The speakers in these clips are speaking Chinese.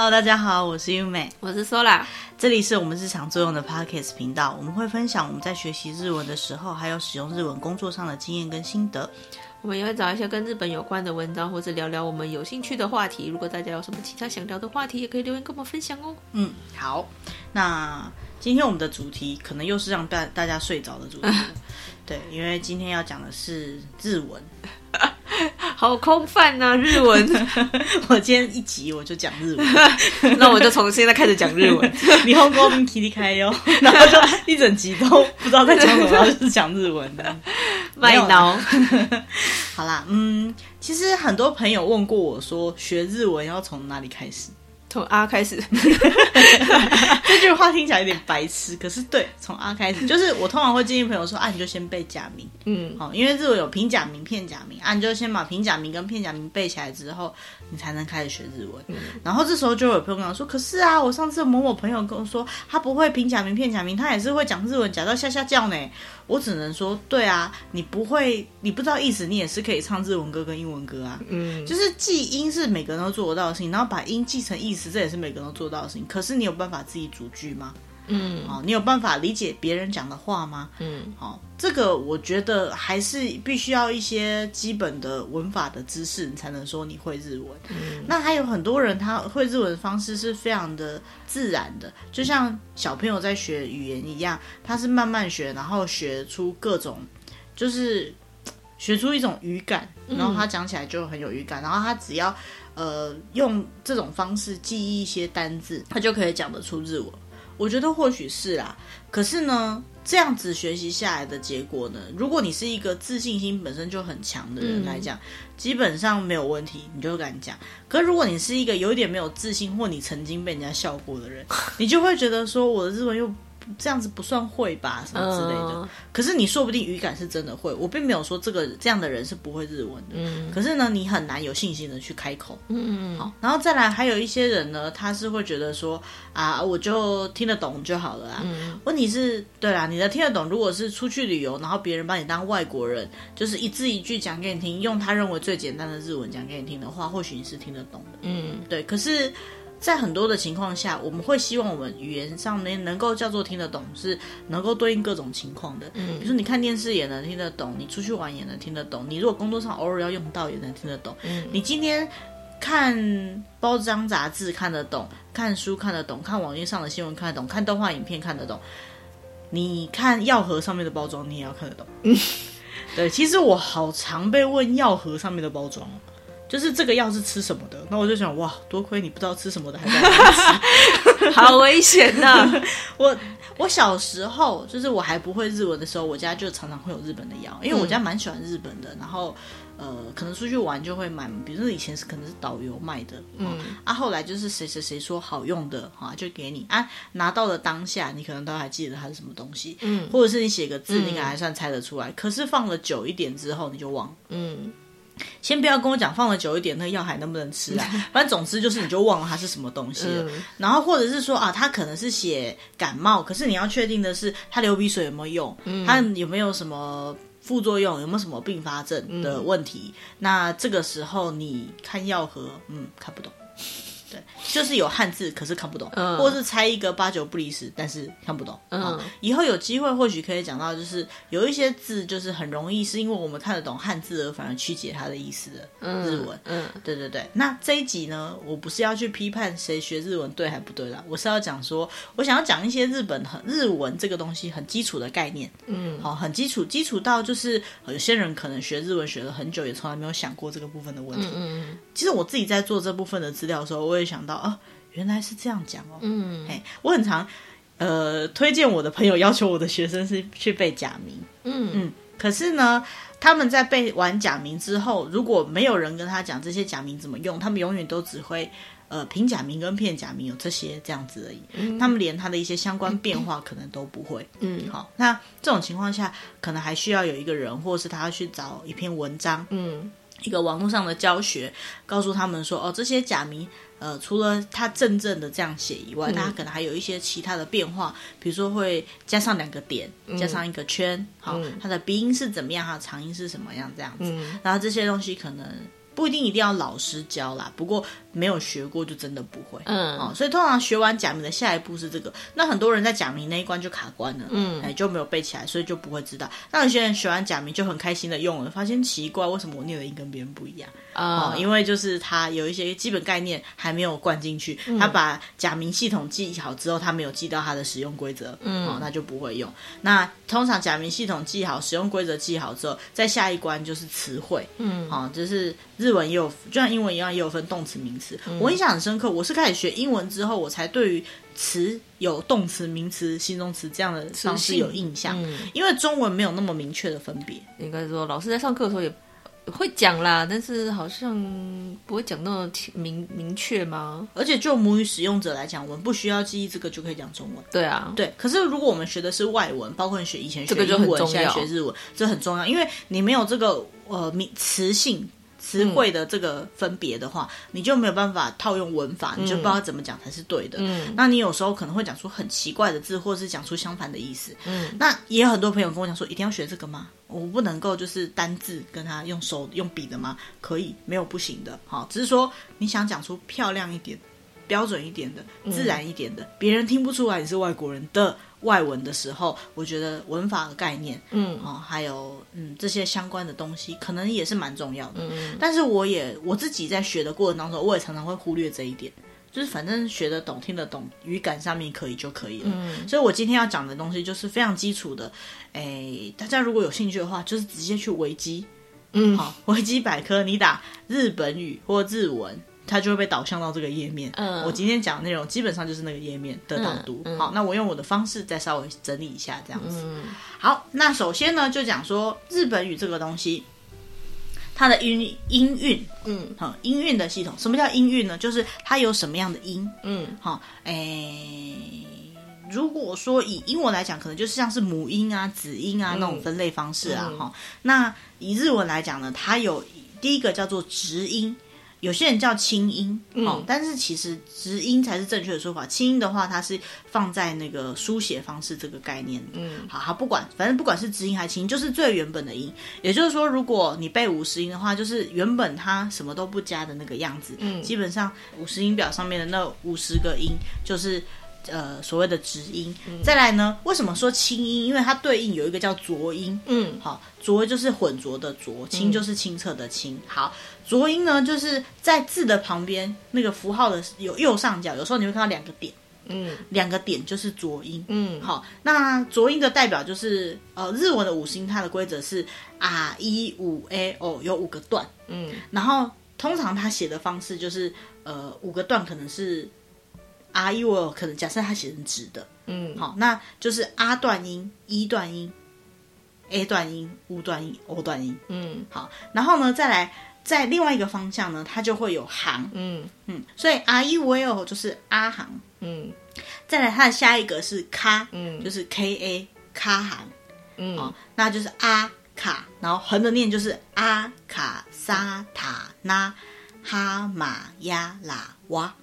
Hello，大家好，我是优美，我是 Sola，这里是我们日常作用的 Podcast 频道，我们会分享我们在学习日文的时候，还有使用日文工作上的经验跟心得。我们也会找一些跟日本有关的文章，或者聊聊我们有兴趣的话题。如果大家有什么其他想聊的话题，也可以留言跟我们分享哦。嗯，好，那今天我们的主题可能又是让大大家睡着的主题，对，因为今天要讲的是日文。好空泛呐、啊，日文。我今天一集我就讲日文，那我就从现在开始讲日文。你红光明体力开哟，然后就一整集都不知道在讲什么，就是讲日文的。麦脑。好啦，嗯，其实很多朋友问过我说，学日文要从哪里开始？从啊开始，这句话听起来有点白痴，可是对，从啊开始，就是我通常会建议朋友说啊，你就先背假名，嗯，好，因为日文有平假名、片假名啊，你就先把平假名跟片假名背起来之后，你才能开始学日文。嗯、然后这时候就有朋友跟我说，可是啊，我上次某某朋友跟我说，他不会平假名、片假名，他也是会讲日文，假到吓吓叫呢。我只能说，对啊，你不会，你不知道意思，你也是可以唱日文歌跟英文歌啊。嗯，就是记音是每个人都做得到的事情，然后把音记成意思，这也是每个人都做到的事情。可是你有办法自己组句吗？嗯，哦，你有办法理解别人讲的话吗？嗯，好，这个我觉得还是必须要一些基本的文法的知识，你才能说你会日文。嗯，那还有很多人他会日文的方式是非常的自然的，就像小朋友在学语言一样，他是慢慢学，然后学出各种，就是 学出一种语感，然后他讲起来就很有语感，然后他只要呃用这种方式记忆一些单字，他就可以讲得出日文。我觉得或许是啦，可是呢，这样子学习下来的结果呢，如果你是一个自信心本身就很强的人来讲，嗯、基本上没有问题，你就敢讲。可是如果你是一个有一点没有自信，或你曾经被人家笑过的人，你就会觉得说我的日文又。这样子不算会吧，什么之类的。嗯、可是你说不定语感是真的会，我并没有说这个这样的人是不会日文的。嗯。可是呢，你很难有信心的去开口。嗯嗯。好，然后再来，还有一些人呢，他是会觉得说啊，我就听得懂就好了啊。嗯。问题是，对啦，你的听得懂，如果是出去旅游，然后别人把你当外国人，就是一字一句讲给你听，用他认为最简单的日文讲给你听的话，或许你是听得懂的。嗯。对，可是。在很多的情况下，我们会希望我们语言上面能够叫做听得懂，是能够对应各种情况的。嗯，比如说你看电视也能听得懂，你出去玩也能听得懂，你如果工作上偶尔要用到也能听得懂。嗯，你今天看包装杂志看得懂，看书看得懂，看网页上的新闻看得懂，看动画影片看得懂。你看药盒上面的包装，你也要看得懂。嗯，对，其实我好常被问药盒上面的包装。就是这个药是吃什么的？那我就想，哇，多亏你不知道吃什么的，还在吃，好危险呐、啊！我我小时候，就是我还不会日文的时候，我家就常常会有日本的药，因为我家蛮喜欢日本的。然后，呃，可能出去玩就会买，比如说以前是可能是导游卖的，嗯，啊，后来就是谁谁谁说好用的，哈，就给你啊，拿到了当下，你可能都还记得它是什么东西，嗯，或者是你写个字，你应该还算猜得出来。嗯、可是放了久一点之后，你就忘，嗯。先不要跟我讲放了久一点，那个药还能不能吃啊？反正总之就是你就忘了它是什么东西了。嗯、然后或者是说啊，它可能是写感冒，可是你要确定的是它流鼻水有没有用，嗯、它有没有什么副作用，有没有什么并发症的问题。嗯、那这个时候你看药盒，嗯，看不懂。对，就是有汉字，可是看不懂，嗯、或是猜一个八九不离十，但是看不懂。嗯，以后有机会或许可以讲到，就是有一些字，就是很容易是因为我们看得懂汉字而反而曲解它的意思的日文。嗯，嗯对对对。那这一集呢，我不是要去批判谁学日文对还不对啦，我是要讲说，我想要讲一些日本很日文这个东西很基础的概念。嗯，好，很基础，基础到就是有些人可能学日文学了很久，也从来没有想过这个部分的问题。嗯嗯。其实我自己在做这部分的资料的时候，我。会想到哦，原来是这样讲哦。嗯，嘿，我很常呃推荐我的朋友要求我的学生是去背假名。嗯嗯，可是呢，他们在背完假名之后，如果没有人跟他讲这些假名怎么用，他们永远都只会呃平假名跟片假名有这些这样子而已。嗯，他们连他的一些相关变化可能都不会。嗯，好，那这种情况下，可能还需要有一个人，或者是他要去找一篇文章，嗯，一个网络上的教学，告诉他们说，哦，这些假名。呃，除了它正正的这样写以外，它、嗯、可能还有一些其他的变化，比如说会加上两个点，加上一个圈，好、嗯，它的鼻音是怎么样，它的长音是什么样这样子，嗯、然后这些东西可能不一定一定要老师教啦，不过没有学过就真的不会。嗯，哦，所以通常学完假名的下一步是这个。那很多人在假名那一关就卡关了，嗯，哎，就没有背起来，所以就不会知道。那有些人学完假名就很开心的用了，发现奇怪，为什么我念的音跟别人不一样？啊、哦，因为就是他有一些基本概念还没有灌进去，嗯、他把假名系统记好之后，他没有记到他的使用规则，嗯，哦，那就不会用。那通常假名系统记好，使用规则记好之后，在下一关就是词汇，嗯，好、哦，就是日文也有，就像英文一样也有分动词、名词。嗯、我印象很深刻，我是开始学英文之后，我才对于词有动词、名词、形容词这样的方式有印象，嗯、因为中文没有那么明确的分别。应该说，老师在上课的时候也。会讲啦，但是好像不会讲那么明明确吗？而且就母语使用者来讲，我们不需要记忆这个就可以讲中文。对啊，对。可是如果我们学的是外文，包括你学以前学英文，这个就很重要，现在学日文，这很重要，因为你没有这个呃名词性。词汇的这个分别的话，嗯、你就没有办法套用文法，你就不知道怎么讲才是对的。嗯，那你有时候可能会讲出很奇怪的字，或者是讲出相反的意思。嗯，那也有很多朋友跟我讲说，一定要学这个吗？我不能够就是单字跟他用手用笔的吗？可以，没有不行的。好，只是说你想讲出漂亮一点、标准一点的、自然一点的，嗯、别人听不出来你是外国人的。外文的时候，我觉得文法的概念，嗯，哦，还有嗯这些相关的东西，可能也是蛮重要的。嗯，但是我也我自己在学的过程当中，我也常常会忽略这一点，就是反正学得懂、听得懂，语感上面可以就可以了。嗯，所以我今天要讲的东西就是非常基础的。哎，大家如果有兴趣的话，就是直接去维基，嗯，好，维基百科，你打日本语或日文。它就会被导向到这个页面。嗯，我今天讲的内容基本上就是那个页面的导读。嗯嗯、好，那我用我的方式再稍微整理一下，这样子。嗯、好，那首先呢，就讲说日本语这个东西，它的音音韵，嗯，好，音韵的系统。什么叫音韵呢？就是它有什么样的音，嗯，好，诶，如果说以英文来讲，可能就是像是母音啊、子音啊、嗯、那种分类方式啊，哈、嗯。那以日文来讲呢，它有第一个叫做直音。有些人叫清音，哦，嗯、但是其实直音才是正确的说法。清音的话，它是放在那个书写方式这个概念。嗯，好，好，不管，反正不管是直音还是清音，就是最原本的音。也就是说，如果你背五十音的话，就是原本它什么都不加的那个样子。嗯，基本上五十音表上面的那五十个音，就是呃所谓的直音。嗯、再来呢，为什么说清音？因为它对应有一个叫浊音。嗯，好，浊就是混浊的浊，清就是清澈的清。好。浊音呢，就是在字的旁边那个符号的有右上角，有时候你会看到两个点，嗯，两个点就是浊音，嗯，好，那浊音的代表就是呃，日文的五星，它的规则是啊一五 a o 有五个段，嗯，然后通常他写的方式就是呃五个段可能是啊一五 o 可能假设他写成直的，嗯，好，那就是啊段音、一段音、a 段音、u 段音、o 段音，嗯，好，然后呢再来。在另外一个方向呢，它就会有行，嗯。嗯，所以 r e v o 就是阿行，嗯，再来它的下一个是卡，嗯，就是 k a 卡行，嗯，哦，那就是阿卡，然后横着念就是阿卡萨塔那哈马呀拉哇，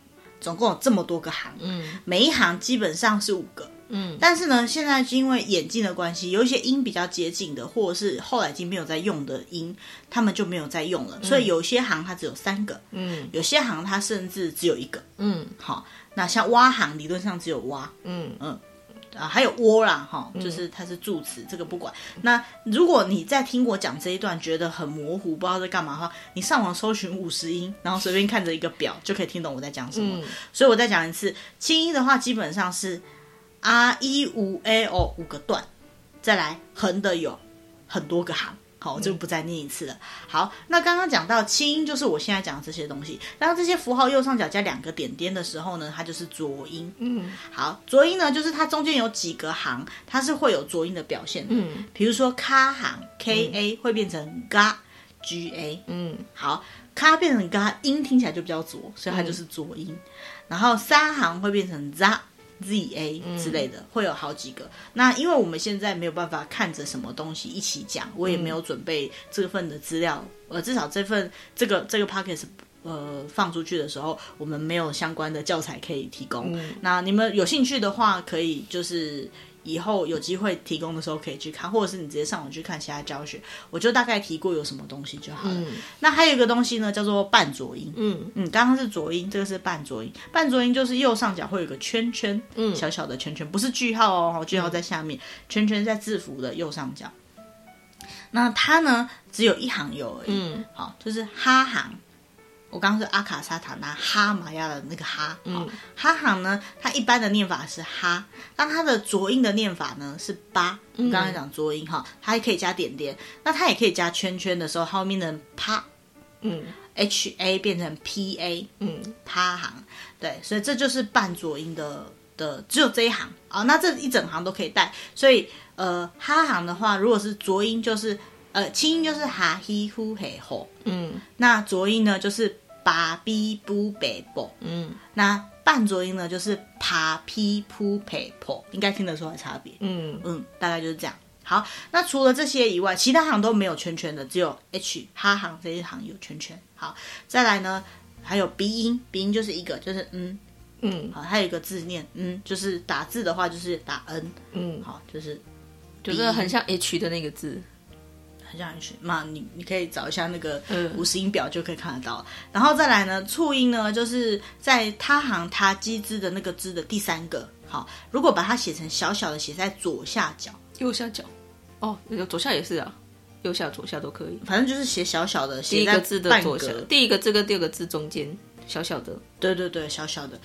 总共有这么多个行，嗯，每一行基本上是五个。嗯，但是呢，现在是因为眼镜的关系，有一些音比较接近的，或者是后来已经没有在用的音，他们就没有在用了。嗯、所以有些行它只有三个，嗯，有些行它甚至只有一个，嗯，好，那像蛙行理论上只有蛙，嗯嗯啊，还有窝啦，哈，就是它是助词，嗯、这个不管。那如果你在听我讲这一段觉得很模糊，不知道在干嘛的话，你上网搜寻五十音，然后随便看着一个表就可以听懂我在讲什么。嗯、所以我再讲一次，清音的话基本上是。R 一五 A O 五个段，再来横的有很多个行，好，我就不再念一次了。嗯、好，那刚刚讲到清音，就是我现在讲的这些东西。当这些符号右上角加两个点点的时候呢，它就是浊音。嗯，好，浊音呢，就是它中间有几个行，它是会有浊音的表现的。嗯，比如说卡行 K A 会变成嘎 G A。嗯，好，卡变成嘎，音听起来就比较浊，所以它就是浊音。嗯、然后沙行会变成 Z。Z A 之类的、嗯、会有好几个，那因为我们现在没有办法看着什么东西一起讲，我也没有准备这份的资料，呃，至少这份这个这个 Podcast 呃放出去的时候，我们没有相关的教材可以提供。嗯、那你们有兴趣的话，可以就是以后有机会提供的时候可以去看，或者是你直接上网去看其他教学，我就大概提过有什么东西就好了。嗯、那还有一个东西呢，叫做半浊音。嗯嗯，刚刚是浊音，这个是半浊音。半浊音就是右上角会有个圈圈，嗯，小小的圈圈，不是句号哦，句号在下面，嗯、圈圈在字符的右上角。那它呢，只有一行有而已。嗯，好，就是哈行。我刚刚是阿卡萨塔纳哈玛亚的那个哈，嗯，哈行呢，它一般的念法是哈，那它的浊音的念法呢是八。我刚刚讲浊音哈，它也可以加点点，那它也可以加圈圈的时候，后面的啪，嗯，H A 变成 P A，嗯，趴行，对，所以这就是半浊音的的，只有这一行啊，那这一整行都可以带，所以呃，哈行的话，如果是浊音就是呃，轻音就是哈希呼嘿吼，嗯，那浊音呢就是。巴比布贝波，嗯，那半浊音呢，就是爬皮噗佩婆，应该听得出来差别，嗯。嗯，大概就是这样。好，那除了这些以外，其他行都没有圈圈的，只有 H 哈行这一行有圈圈。好，再来呢，还有鼻音，鼻音就是一个，就是嗯。嗯，好，还有一个字念嗯，就是打字的话就是打 n，嗯，好，就是就是很像 H 的那个字。这样去嘛？你你可以找一下那个五十音表就可以看得到。嗯、然后再来呢，促音呢，就是在他行他机之的那个之的第三个。好，如果把它写成小小的，写在左下角、右下角。哦，那个左下也是啊，右下、左下都可以。反正就是写小小的，写第一个字的左下，第一个字跟第二个字中间小小的。对对对，小小的，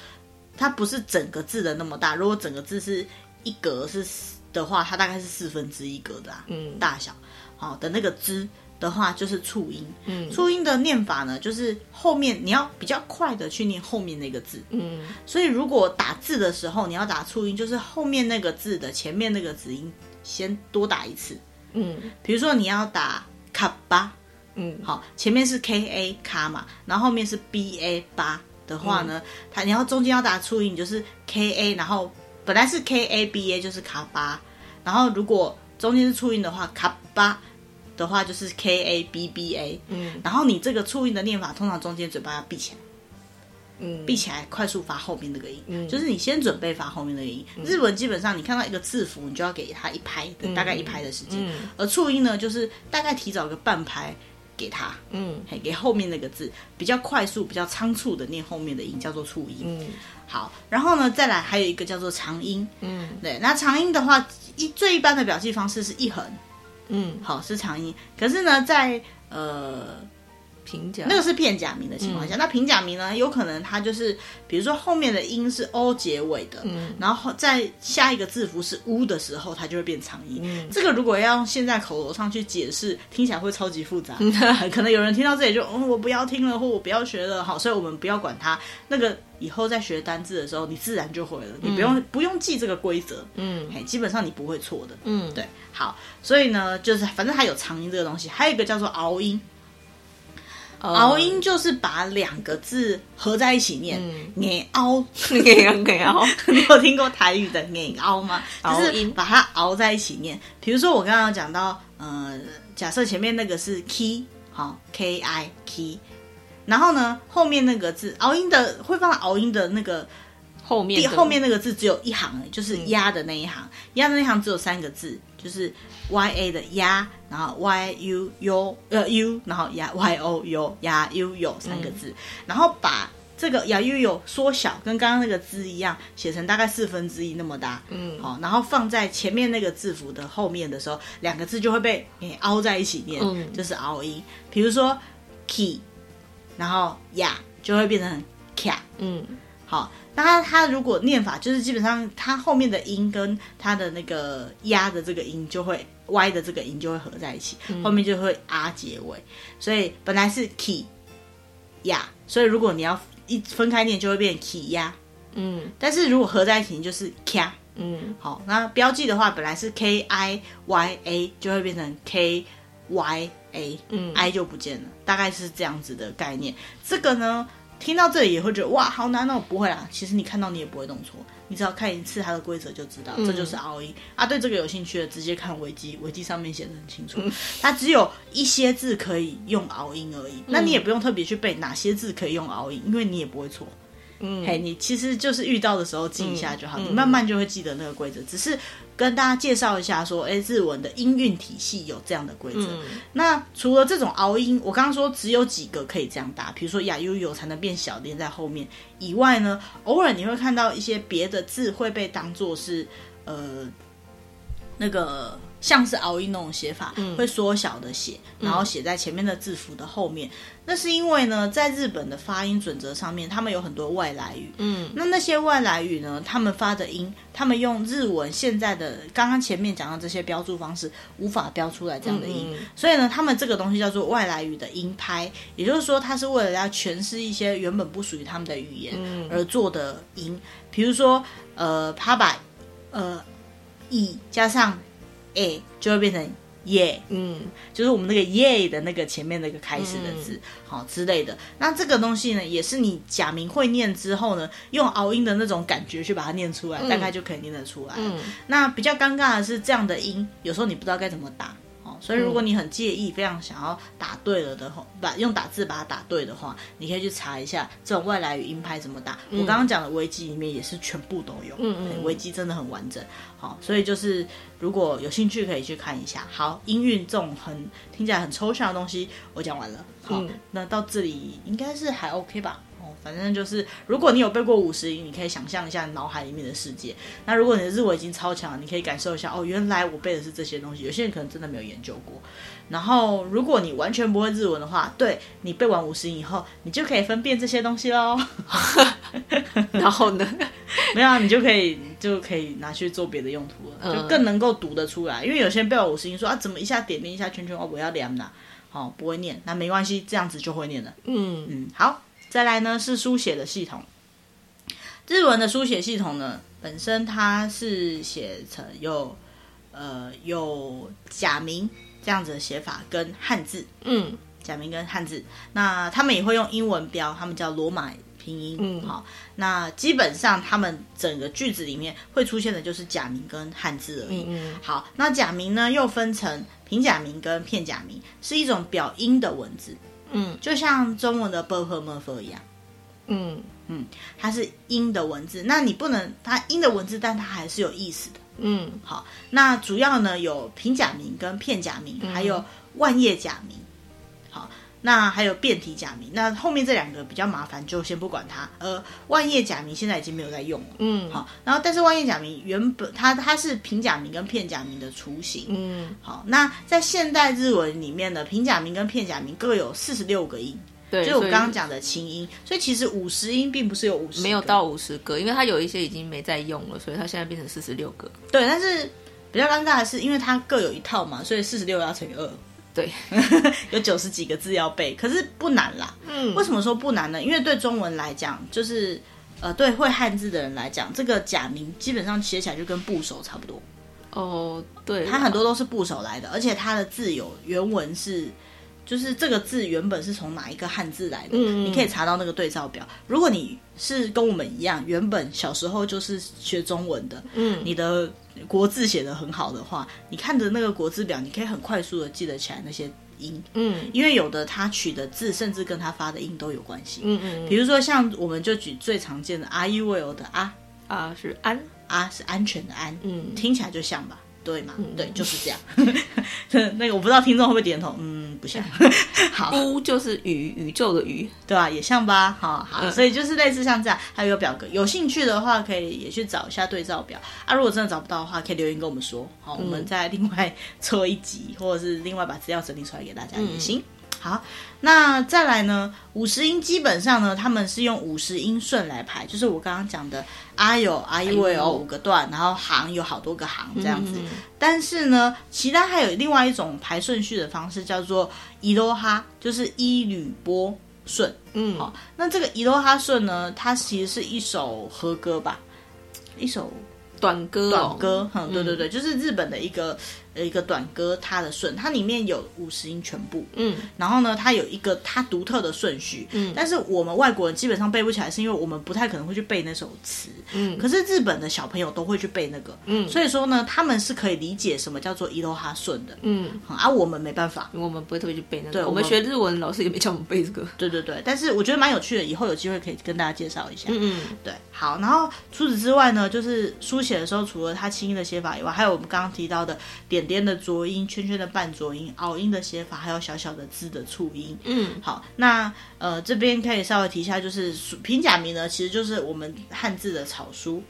它不是整个字的那么大。如果整个字是一格是的话，它大概是四分之一格的啊，嗯，大小。好的那个之的话就是促音，嗯，促音的念法呢，就是后面你要比较快的去念后面那个字，嗯，所以如果打字的时候你要打促音，就是后面那个字的前面那个子音先多打一次，嗯，比如说你要打卡巴，嗯，好，前面是 K A 卡嘛，然后后面是 B A 八的话呢，嗯、它你要中间要打促音，就是 K A，然后本来是 K A B A 就是卡巴，然后如果中间是促音的话，卡巴。的话就是 K A B B A，嗯，然后你这个促音的念法，通常中间嘴巴要闭起来，嗯，闭起来快速发后面那个音，嗯，就是你先准备发后面那个音。嗯、日文基本上你看到一个字符，你就要给它一拍大概一拍的时间，嗯、而促音呢，就是大概提早个半拍给他，嗯，嘿，给后面那个字。比较快速、比较仓促的念后面的音，叫做促音，嗯，好，然后呢，再来还有一个叫做长音，嗯，对，那长音的话，一最一般的表记方式是一横。嗯，好，是长音，可是呢，在呃平假那个是片假名的情况下，嗯、那平假名呢，有可能它就是，比如说后面的音是 o 结尾的，嗯，然后在下一个字符是 u 的时候，它就会变长音。嗯，这个如果要用现在口头上去解释，听起来会超级复杂，嗯、可能有人听到这里就，嗯，我不要听了，或我不要学了，好，所以我们不要管它。那个以后在学单字的时候，你自然就会了，你不用、嗯、不用记这个规则，嗯，嘿，基本上你不会错的，嗯，对。好，所以呢，就是反正它有长音这个东西，还有一个叫做拗音。拗音就是把两个字合在一起念，硬拗，硬拗。你有听过台语的念 熬吗？就是把它熬在一起念。比如说我刚刚讲到，呃，假设前面那个是 key，好，k i key，然后呢，后面那个字熬音的会放熬音的那个。后面后面那个字只有一行，就是压的那一行，压、嗯、的那一行只有三个字，就是 y a 的压，然后 y u u 呃 u，然后压 y o u 压 u u 三个字，嗯、然后把这个压 u u 缩小，跟刚刚那个字一样，写成大概四分之一那么大，嗯，好，然后放在前面那个字符的后面的时候，两个字就会被诶凹在一起念，嗯、就是凹音。比如说 key，然后压就会变成 ka，嗯，好。那它它如果念法就是基本上它后面的音跟它的那个压的这个音就会歪的这个音就会合在一起，嗯、后面就会啊结尾，所以本来是 key 呀，所以如果你要一分开念就会变 key 呀，嗯，但是如果合在一起就是 k，嗯，好，那标记的话本来是 k i y a 就会变成 k y a，嗯，i 就不见了，大概是这样子的概念。这个呢。听到这里也会觉得哇，好难哦！不会啊，其实你看到你也不会弄错，你只要看一次它的规则就知道，嗯、这就是拗音啊。对这个有兴趣的，直接看维基，维基上面写的很清楚。嗯、它只有一些字可以用拗音而已，嗯、那你也不用特别去背哪些字可以用拗音，因为你也不会错。嗯，嘿，你其实就是遇到的时候记一下就好，嗯、你慢慢就会记得那个规则。只是跟大家介绍一下，说，哎，日文的音韵体系有这样的规则。嗯、那除了这种熬音，我刚刚说只有几个可以这样打，比如说呀悠悠才能变小连在后面以外呢，偶尔你会看到一些别的字会被当做是呃那个。像是熬音那种写法，嗯、会缩小的写，然后写在前面的字符的后面。嗯、那是因为呢，在日本的发音准则上面，他们有很多外来语。嗯，那那些外来语呢，他们发的音，他们用日文现在的刚刚前面讲到这些标注方式，无法标出来这样的音。所以呢，他们这个东西叫做外来语的音拍，也就是说，它是为了要诠释一些原本不属于他们的语言而做的音。比如说，呃，他把呃，以加上。A 就会变成耶，嗯，就是我们那个耶的那个前面那个开始的字，好、嗯、之类的。那这个东西呢，也是你假名会念之后呢，用熬音的那种感觉去把它念出来，嗯、大概就可以念得出来。嗯，那比较尴尬的是这样的音，有时候你不知道该怎么打。所以，如果你很介意，非常想要打对了的话，把用打字把它打对的话，你可以去查一下这种外来语音拍怎么打。嗯、我刚刚讲的维基里面也是全部都有，嗯嗯，维基真的很完整。好，所以就是如果有兴趣可以去看一下。好，音韵这种很听起来很抽象的东西，我讲完了。好，嗯、那到这里应该是还 OK 吧。反正就是，如果你有背过五十音，你可以想象一下脑海里面的世界。那如果你的日文已经超强了，你可以感受一下哦，原来我背的是这些东西。有些人可能真的没有研究过。然后，如果你完全不会日文的话，对，你背完五十音以后，你就可以分辨这些东西喽。然后呢？没有啊，你就可以就可以拿去做别的用途了，就更能够读得出来。因为有些人背完五十音说啊，怎么一下点点一下圈圈哦，我要连呐，好不会念，那没关系，这样子就会念了。嗯嗯，好。再来呢是书写的系统，日文的书写系统呢，本身它是写成有呃有假名这样子的写法跟汉字，嗯，假名跟汉字，那他们也会用英文标，他们叫罗马拼音，嗯，好，那基本上他们整个句子里面会出现的就是假名跟汉字而已，嗯，好，那假名呢又分成平假名跟片假名，是一种表音的文字。嗯，就像中文的和 ㄇ 一样，嗯。嗯，它是音的文字，那你不能它音的文字，但它还是有意思的。嗯，好，那主要呢有平假名跟片假名，还有万叶假名。好，那还有变体假名，那后面这两个比较麻烦，就先不管它。呃，万叶假名现在已经没有在用了。嗯，好，然后但是万叶假名原本它它是平假名跟片假名的雏形。嗯，好，那在现代日文里面呢平假名跟片假名各有四十六个音。对，就我刚刚讲的清音，所以，所以其实五十音并不是有五十，没有到五十个，因为它有一些已经没在用了，所以它现在变成四十六个。对，但是比较尴尬的是，因为它各有一套嘛，所以四十六要乘以二。对，有九十几个字要背，可是不难啦。嗯，为什么说不难呢？因为对中文来讲，就是呃，对会汉字的人来讲，这个假名基本上写起来就跟部首差不多。哦，对，它很多都是部首来的，而且它的字有原文是。就是这个字原本是从哪一个汉字来的？嗯，你可以查到那个对照表。如果你是跟我们一样，原本小时候就是学中文的，嗯，你的国字写的很好的话，你看着那个国字表，你可以很快速的记得起来那些音，嗯，因为有的他取的字甚至跟他发的音都有关系，嗯嗯。比如说像我们就举最常见的 “are you well” 的啊。啊是安。啊是安全的安，嗯，听起来就像吧。对嘛？嗯、对，就是这样。那个我不知道听众会不会点头。嗯，不像。好，乌就是宇宇宙的宇，对吧、啊？也像吧。好，好，嗯、所以就是类似像这样。还有一个表格，有兴趣的话可以也去找一下对照表啊。如果真的找不到的话，可以留言跟我们说。好，嗯、我们再另外做一集，或者是另外把资料整理出来给大家也行。嗯好，那再来呢？五十音基本上呢，他们是用五十音顺来排，就是我刚刚讲的啊有啊因为有五个段，然后行有好多个行这样子。但是呢，其他还有另外一种排顺序的方式，叫做伊罗哈，就是一吕波顺。嗯，好，那这个伊罗哈顺呢，它其实是一首和歌吧，一首。短歌，短歌，嗯，对对对，就是日本的一个有一个短歌，它的顺，它里面有五十音全部，嗯，然后呢，它有一个它独特的顺序，嗯，但是我们外国人基本上背不起来，是因为我们不太可能会去背那首词，嗯，可是日本的小朋友都会去背那个，嗯，所以说呢，他们是可以理解什么叫做伊罗哈顺的，嗯，啊，我们没办法，我们不会特别去背那个，对，我们学日文老师也没叫我们背这个，对对对，但是我觉得蛮有趣的，以后有机会可以跟大家介绍一下，嗯嗯，对，好，然后除此之外呢，就是书写的时候，除了它轻音的写法以外，还有我们刚刚提到的点点点的浊音。圈圈的半浊音、拗音的写法，还有小小的字的促音。嗯，好，那呃这边可以稍微提一下，就是平假名呢，其实就是我们汉字的草书，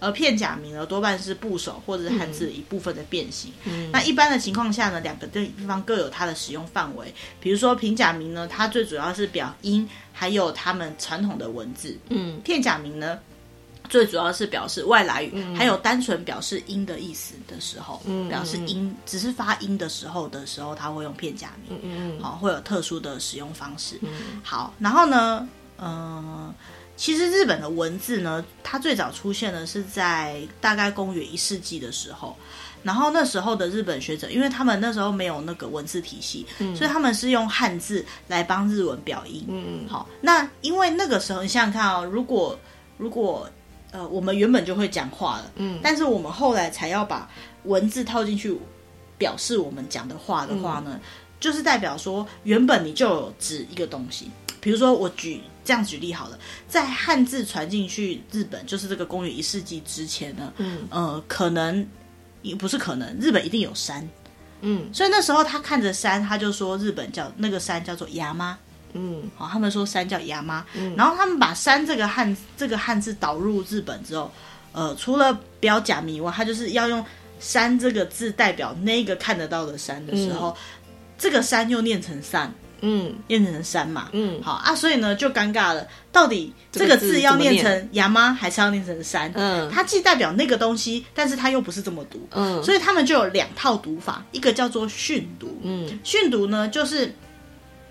而片假名呢多半是部首或者是汉字的一部分的变形。嗯，那一般的情况下呢，两个地方各有它的使用范围。比如说平假名呢，它最主要是表音，还有他们传统的文字。嗯，片假名呢。最主要是表示外来语，嗯、还有单纯表示音的意思的时候，嗯、表示音只是发音的时候的时候，他会用片假名，好，会有特殊的使用方式。嗯，好，然后呢，嗯、呃，其实日本的文字呢，它最早出现的是在大概公元一世纪的时候，然后那时候的日本学者，因为他们那时候没有那个文字体系，嗯、所以他们是用汉字来帮日文表音。嗯，好，那因为那个时候，你想想看哦，如果如果呃，我们原本就会讲话了，嗯，但是我们后来才要把文字套进去表示我们讲的话的话呢，嗯、就是代表说原本你就有指一个东西，比如说我举这样举例好了，在汉字传进去日本，就是这个公元一世纪之前呢，嗯，呃，可能也不是可能，日本一定有山，嗯，所以那时候他看着山，他就说日本叫那个山叫做牙妈。嗯，好，他们说山叫牙妈，嗯，然后他们把山这个汉这个汉字导入日本之后，呃，除了表假名以外，他就是要用山这个字代表那个看得到的山的时候，嗯、这个山又念成山，嗯，念成山嘛，嗯，好啊，所以呢就尴尬了，到底这个字要念成牙妈还是要念成山？嗯，它既代表那个东西，但是它又不是这么读，嗯，所以他们就有两套读法，一个叫做训读，嗯，训读呢就是。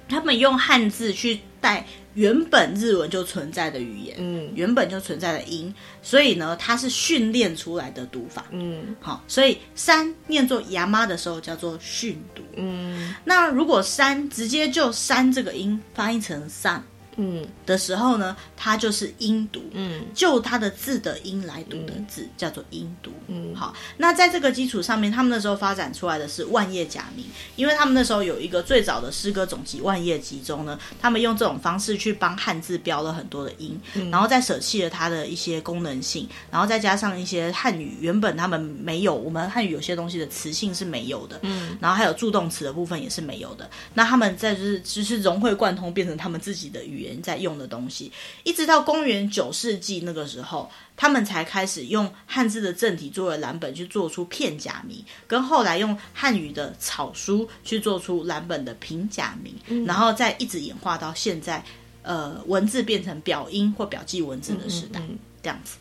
他们用汉字去带原本日文就存在的语言，嗯，原本就存在的音，所以呢，它是训练出来的读法，嗯，好，所以山念作牙妈的时候叫做训读，嗯，那如果山直接就山这个音发音成山。嗯的时候呢，它就是音读，嗯，就它的字的音来读的字、嗯、叫做音读，嗯，好，那在这个基础上面，他们那时候发展出来的是万叶假名，因为他们那时候有一个最早的诗歌总集《万叶集》中呢，他们用这种方式去帮汉字标了很多的音，嗯、然后再舍弃了它的一些功能性，然后再加上一些汉语原本他们没有，我们汉语有些东西的词性是没有的，嗯，然后还有助动词的部分也是没有的，那他们在就是就是融会贯通，变成他们自己的语言。在用的东西，一直到公元九世纪那个时候，他们才开始用汉字的正体作为蓝本去做出片假名，跟后来用汉语的草书去做出蓝本的平假名，嗯、然后再一直演化到现在，呃，文字变成表音或表记文字的时代，嗯嗯嗯这样子。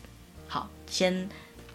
好，先。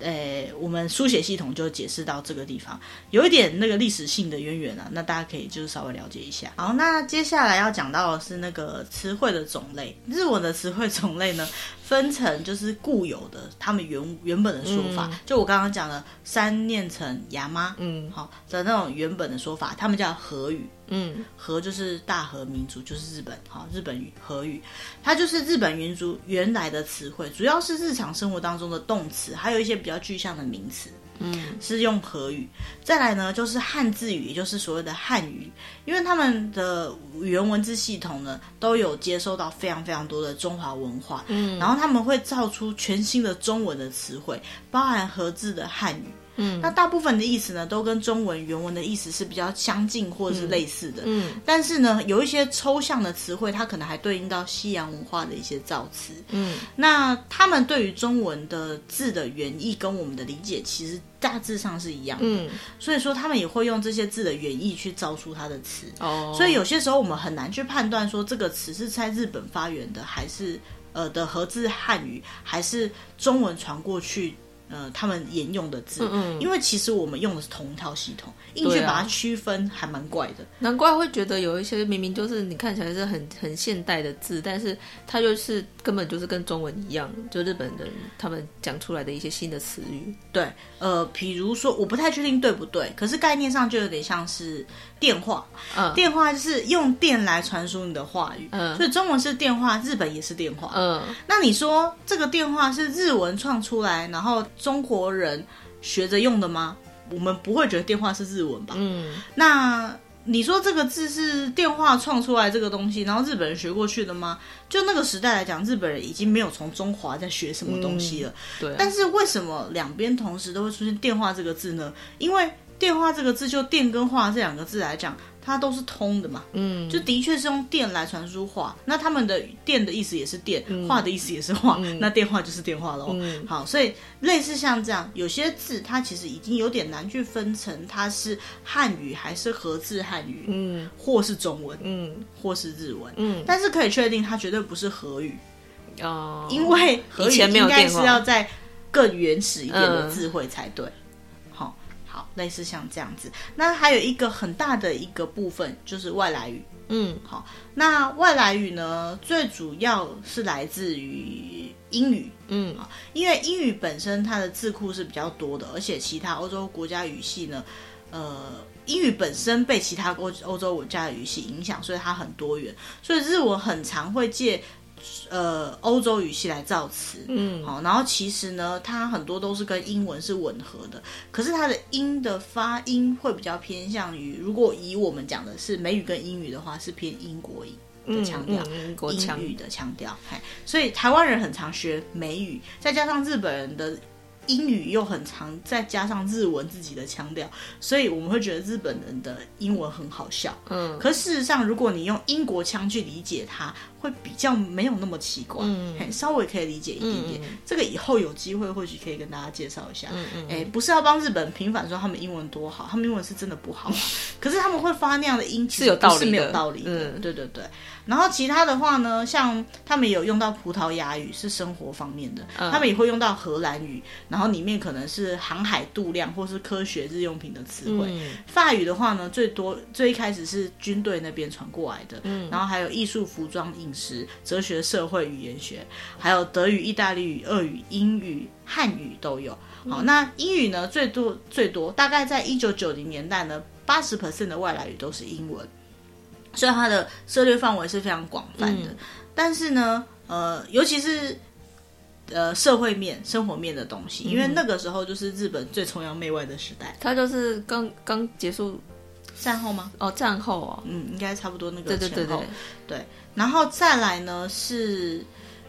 呃，我们书写系统就解释到这个地方，有一点那个历史性的渊源啊，那大家可以就是稍微了解一下。好，那接下来要讲到的是那个词汇的种类，日文的词汇种类呢，分成就是固有的，他们原原本的说法，嗯、就我刚刚讲的三念成牙妈，嗯，好的那种原本的说法，他们叫和语。嗯，和就是大和民族，就是日本，好，日本语和语，它就是日本民族原来的词汇，主要是日常生活当中的动词，还有一些比较具象的名词，嗯，是用和语。再来呢，就是汉字语，也就是所谓的汉语，因为他们的语言文字系统呢，都有接收到非常非常多的中华文化，嗯，然后他们会造出全新的中文的词汇，包含和字的汉语。嗯，那大部分的意思呢，都跟中文原文的意思是比较相近或者是类似的。嗯，嗯，但是呢，有一些抽象的词汇，它可能还对应到西洋文化的一些造词。嗯，那他们对于中文的字的原意跟我们的理解，其实大致上是一样的。嗯，所以说他们也会用这些字的原意去造出它的词。哦，所以有些时候我们很难去判断说这个词是在日本发源的，还是呃的和字汉语，还是中文传过去。呃，他们沿用的字，嗯嗯，因为其实我们用的是同一套系统，硬去把它区分还蛮怪的。难怪会觉得有一些明明就是你看起来是很很现代的字，但是它就是根本就是跟中文一样，就日本人他们讲出来的一些新的词语。对，呃，比如说我不太确定对不对，可是概念上就有点像是电话，嗯，电话就是用电来传输你的话语，嗯，所以中文是电话，日本也是电话，嗯，那你说这个电话是日文创出来，然后中国人学着用的吗？我们不会觉得电话是日文吧？嗯，那你说这个字是电话创出来这个东西，然后日本人学过去的吗？就那个时代来讲，日本人已经没有从中华在学什么东西了。嗯、对、啊。但是为什么两边同时都会出现电话这个字呢？因为电话这个字，就电跟话这两个字来讲。它都是通的嘛，嗯，就的确是用电来传输话。那他们的电的意思也是电，嗯、话的意思也是话，嗯、那电话就是电话喽。嗯、好，所以类似像这样，有些字它其实已经有点难去分成它是汉语还是合字汉语，嗯，或是中文，嗯，或是日文，嗯，但是可以确定它绝对不是和语。哦，因为和语应该是要在更原始一点的智慧才对。类似像这样子，那还有一个很大的一个部分就是外来语。嗯，好，那外来语呢，最主要是来自于英语。嗯，因为英语本身它的字库是比较多的，而且其他欧洲国家语系呢，呃，英语本身被其他欧欧洲国家的语系影响，所以它很多元，所以日文很常会借。呃，欧洲语系来造词，嗯，好，然后其实呢，它很多都是跟英文是吻合的，可是它的音的发音会比较偏向于，如果以我们讲的是美语跟英语的话，是偏英国音的腔调，嗯嗯、英国腔。英语的腔调，所以台湾人很常学美语，再加上日本人的。英语又很长，再加上日文自己的腔调，所以我们会觉得日本人的英文很好笑。嗯，可事实上，如果你用英国腔去理解它，会比较没有那么奇怪，嗯，稍微可以理解一点点。嗯、这个以后有机会或许可以跟大家介绍一下。嗯嗯，哎，不是要帮日本平反说他们英文多好，他们英文是真的不好，可是他们会发那样的音，其实不是没有道理的。嗯，对对对。然后其他的话呢，像他们有用到葡萄牙语，是生活方面的；嗯、他们也会用到荷兰语，然后里面可能是航海度量或是科学日用品的词汇。嗯、法语的话呢，最多最一开始是军队那边传过来的，嗯、然后还有艺术、服装、饮食、哲学、社会、语言学，还有德语、意大利语、俄语、英语、汉语都有。好，那英语呢，最多最多大概在一九九零年代呢，八十 percent 的外来语都是英文。所以它的涉猎范围是非常广泛的，嗯、但是呢，呃，尤其是呃社会面、生活面的东西，因为那个时候就是日本最崇洋媚外的时代。它就是刚刚结束战后吗？哦，战后哦，嗯，应该差不多那个前后。对对对对，对，然后再来呢是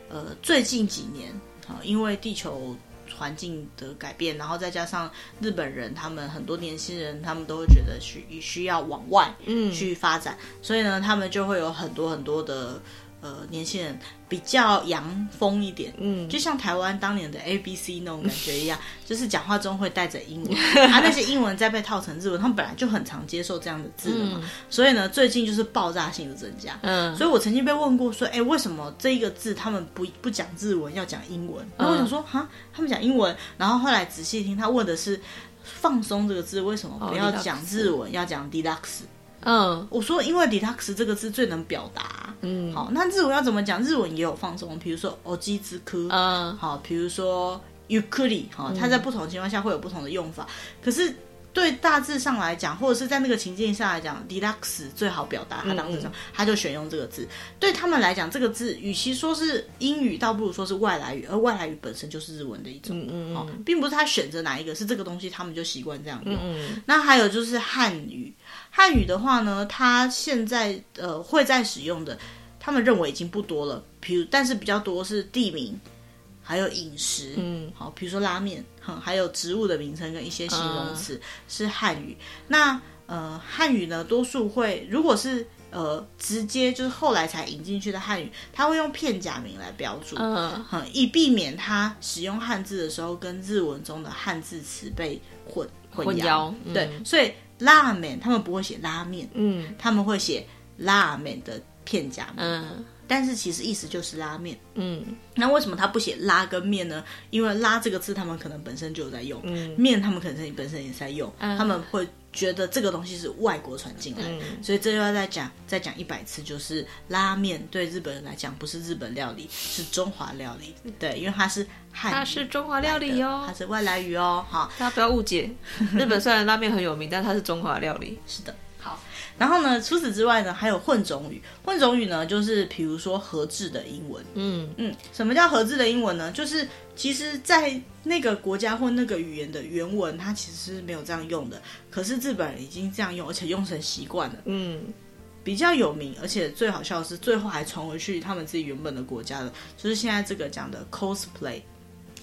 呃最近几年啊，因为地球。环境的改变，然后再加上日本人，他们很多年轻人，他们都会觉得需需要往外嗯。去发展，嗯、所以呢，他们就会有很多很多的呃年轻人比较洋风一点，嗯，就像台湾当年的 A B C 那种感觉一样，就是讲话中会带着英文，啊，那些英文再被套成日文，他们本来就很常接受这样的字的嘛，嗯、所以呢，最近就是爆炸性的增加，嗯，所以我曾经被问过说，哎，为什么这一个字他们不不讲日文，要讲英文？然后我想说，哈，他们讲英文，然后后来仔细听，他问的是放松这个字，为什么不要讲日文，要讲 deluxe？嗯，我说因为 deluxe 这个字最能表达。嗯，好，那日文要怎么讲？日文也有放松，比如说おちつく，嗯，好，比如说ゆっくり，好，它在不同的情况下会有不同的用法。可是对大致上来讲，或者是在那个情境下来讲，deluxe 最好表达。它当时上，他就选用这个字。对他们来讲，这个字与其说是英语，倒不如说是外来语，而外来语本身就是日文的一种。嗯嗯，好，并不是他选择哪一个，是这个东西，他们就习惯这样用。嗯，那还有就是汉语。 汉语的话呢，它现在呃会在使用的，他们认为已经不多了。比如，但是比较多是地名，还有饮食，嗯，好，比如说拉面，哼，还有植物的名称跟一些形容词、嗯、是汉语。那呃汉语呢，多数会如果是呃直接就是后来才引进去的汉语，它会用片假名来标注，嗯，哼，以避免它使用汉字的时候跟日文中的汉字词被混混淆。嗯、对，所以。拉面，他们不会写拉面，嗯，他们会写拉面的片假名，嗯，但是其实意思就是拉面。嗯，那为什么他不写拉跟面呢？因为拉这个字他们可能本身就有在用，嗯，面他们可能本身也在用，嗯、他们会觉得这个东西是外国传进来，嗯、所以这又要再讲再讲一百次，就是拉面对日本人来讲不是日本料理，是中华料理。对，因为它是汉，它是中华料理哦，它是外来语哦。好，大家不要误解，日本虽然拉面很有名，但它是中华料理。是的。然后呢，除此之外呢，还有混种语。混种语呢，就是比如说合制的英文。嗯嗯，什么叫合制的英文呢？就是其实，在那个国家或那个语言的原文，它其实是没有这样用的。可是日本人已经这样用，而且用成习惯了。嗯，比较有名，而且最好笑的是，最后还传回去他们自己原本的国家的，就是现在这个讲的 cosplay。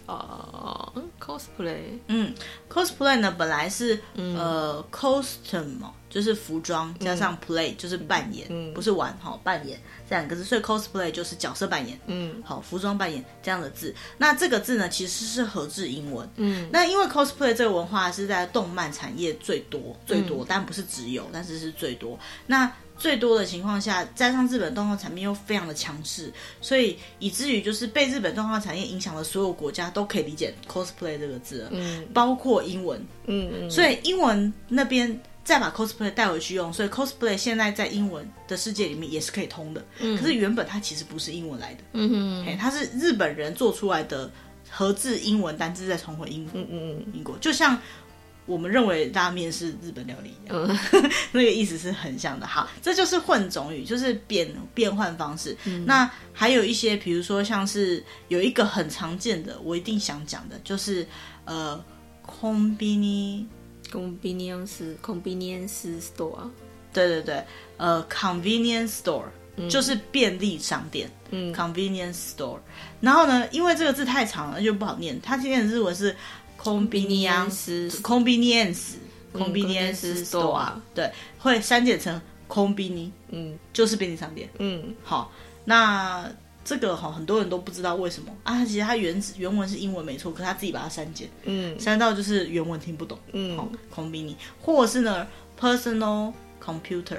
哦、uh,，cosplay，嗯，cosplay 呢，本来是、嗯、呃 costume 就是服装加上 play、嗯、就是扮演，嗯、不是玩哈，扮演这两个字，所以 cosplay 就是角色扮演，嗯，好，服装扮演这样的字。那这个字呢，其实是合制英文，嗯，那因为 cosplay 这个文化是在动漫产业最多最多，嗯、但不是只有，但是是最多。那最多的情况下，加上日本动画产业又非常的强势，所以以至于就是被日本动画产业影响的所有国家都可以理解 cosplay 这个字，嗯，包括英文，嗯嗯，所以英文那边再把 cosplay 带回去用，所以 cosplay 现在在英文的世界里面也是可以通的，嗯，可是原本它其实不是英文来的，嗯嗯嗯，它是日本人做出来的合制英文单字再重回英，嗯嗯嗯，英国就像。我们认为拉面是日本料理一样，嗯、那个意思是很像的。好，这就是混种语，就是变变换方式。嗯、那还有一些，比如说像是有一个很常见的，我一定想讲的，就是呃，コンビニ、コンビ ニエンス、コンビニエンス store。对对对，呃，convenience store、嗯、就是便利商店。嗯，convenience store。然后呢，因为这个字太长了，就不好念。它今天的日文是。convenience，convenience，convenience store，对，会删减成 conveni，嗯，就是便利商店，嗯，好，那 这个哈很多人都不知道为什么。啊，其实它原原文是英文没错，可是他自己把它删减，嗯，删到就是原文听不懂，嗯，好，conveni，或者是呢，personal computer。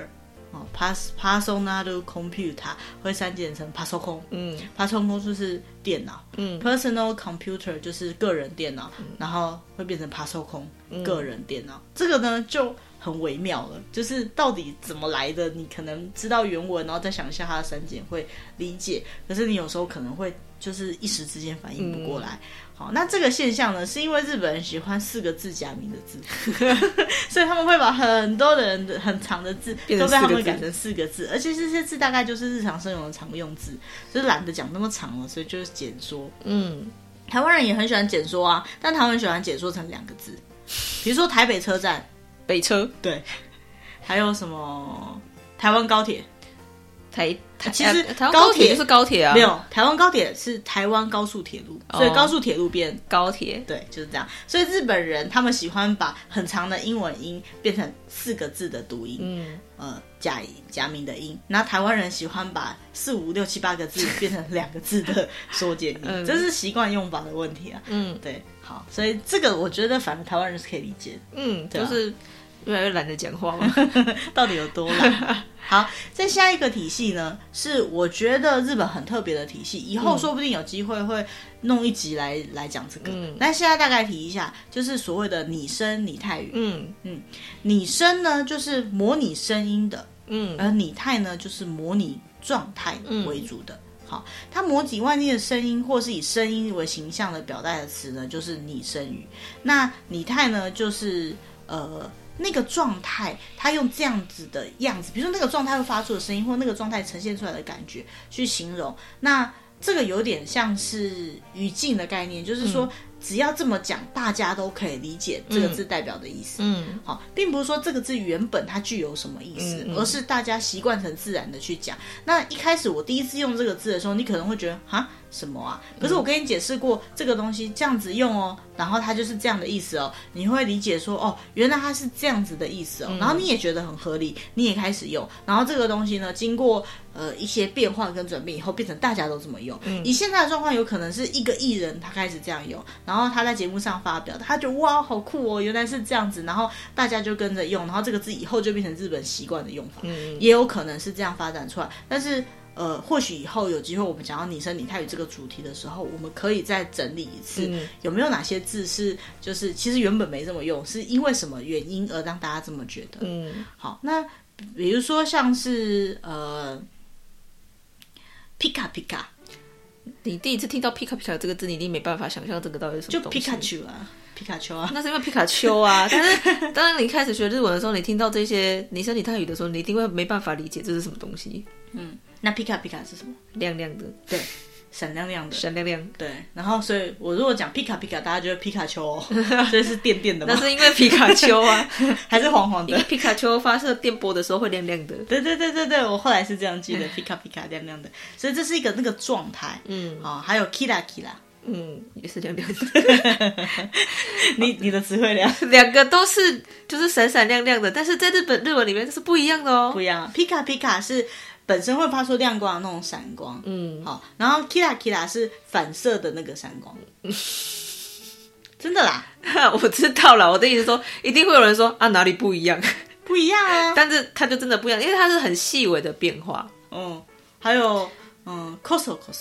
哦，pass personal computer 会删减成 pasokon，嗯，pasokon 就是电脑，嗯，personal computer 就是个人电脑，嗯、然后会变成 pasokon，嗯、个人电脑，这个呢就很微妙了，就是到底怎么来的，你可能知道原文，然后再想一下它的删减会理解，可是你有时候可能会就是一时之间反应不过来。嗯好，那这个现象呢，是因为日本人喜欢四个字假名的字，所以他们会把很多的人的很长的字都被他们改成四个字，而且这些字大概就是日常生活的常用字，就是懒得讲那么长了，所以就是简说。嗯，台湾人也很喜欢简说啊，但台湾人喜欢简说成两个字，比如说台北车站，北车，对，还有什么台湾高铁。台，其实台湾高铁就是高铁啊，没有台湾高铁是台湾高速铁路，所以高速铁路变高铁，对，就是这样。所以日本人他们喜欢把很长的英文音变成四个字的读音，嗯，呃，假假名的音。那台湾人喜欢把四五六七八个字变成两个字的缩减音，这是习惯用法的问题啊。嗯，对，好，所以这个我觉得反正台湾人是可以理解的。嗯，就是。越来越懒得讲话了，到底有多懒？好，再下一个体系呢，是我觉得日本很特别的体系，以后说不定有机会会弄一集来、嗯、来讲这个。嗯，那现在大概提一下，就是所谓的拟声拟态语。嗯嗯，拟声呢就是模拟声音的，嗯，而拟态呢就是模拟状态为主的。嗯、好，它模拟外面的声音，或是以声音为形象的表达的词呢，就是拟声语。那拟态呢，就是呃。那个状态，他用这样子的样子，比如说那个状态会发出的声音，或那个状态呈现出来的感觉去形容。那这个有点像是语境的概念，就是说。嗯只要这么讲，大家都可以理解这个字代表的意思。嗯，好，并不是说这个字原本它具有什么意思，嗯嗯、而是大家习惯成自然的去讲。那一开始我第一次用这个字的时候，你可能会觉得啊什么啊？可是我跟你解释过这个东西这样子用哦，然后它就是这样的意思哦，你会理解说哦，原来它是这样子的意思哦，然后你也觉得很合理，你也开始用，然后这个东西呢，经过。呃，一些变化跟转变以后，变成大家都这么用。嗯，以现在的状况，有可能是一个艺人他开始这样用，然后他在节目上发表，他觉得哇，好酷哦，原来是这样子，然后大家就跟着用，然后这个字以后就变成日本习惯的用法。嗯，也有可能是这样发展出来，但是呃，或许以后有机会我们讲到拟声拟态语这个主题的时候，我们可以再整理一次，嗯、有没有哪些字是就是其实原本没这么用，是因为什么原因而让大家这么觉得？嗯，好，那比如说像是呃，皮卡皮卡，你第一次听到皮卡皮卡这个字，你一定没办法想象这个到底是什么东西。就皮卡丘啊。皮卡丘啊，那是因为皮卡丘啊。但是，当你开始学日文的时候，你听到这些拟声拟态语的时候，你一定会没办法理解这是什么东西。嗯，那皮卡皮卡是什么？亮亮的，对，闪亮亮的，闪亮亮。对，然后，所以我如果讲皮卡皮卡，大家觉得皮卡丘，哦，所以是电电的吗？那是因为皮卡丘啊，还是黄黄的？皮卡丘发射电波的时候会亮亮的。对对对对对，我后来是这样记得，皮卡皮卡亮亮的，所以这是一个那个状态。嗯，啊，还有 kira kira。嗯，也是亮亮的。你你的词汇量，两个都是就是闪闪亮亮的，但是在日本日文里面是不一样的哦。不一样，皮卡皮卡是本身会发出亮光的那种闪光，嗯，好，然后 kira kira 是反射的那个闪光。真的啦，我知道了。我的意思说，一定会有人说啊，哪里不一样？不一样啊，但是它就真的不一样，因为它是很细微的变化。嗯，还有嗯。口手口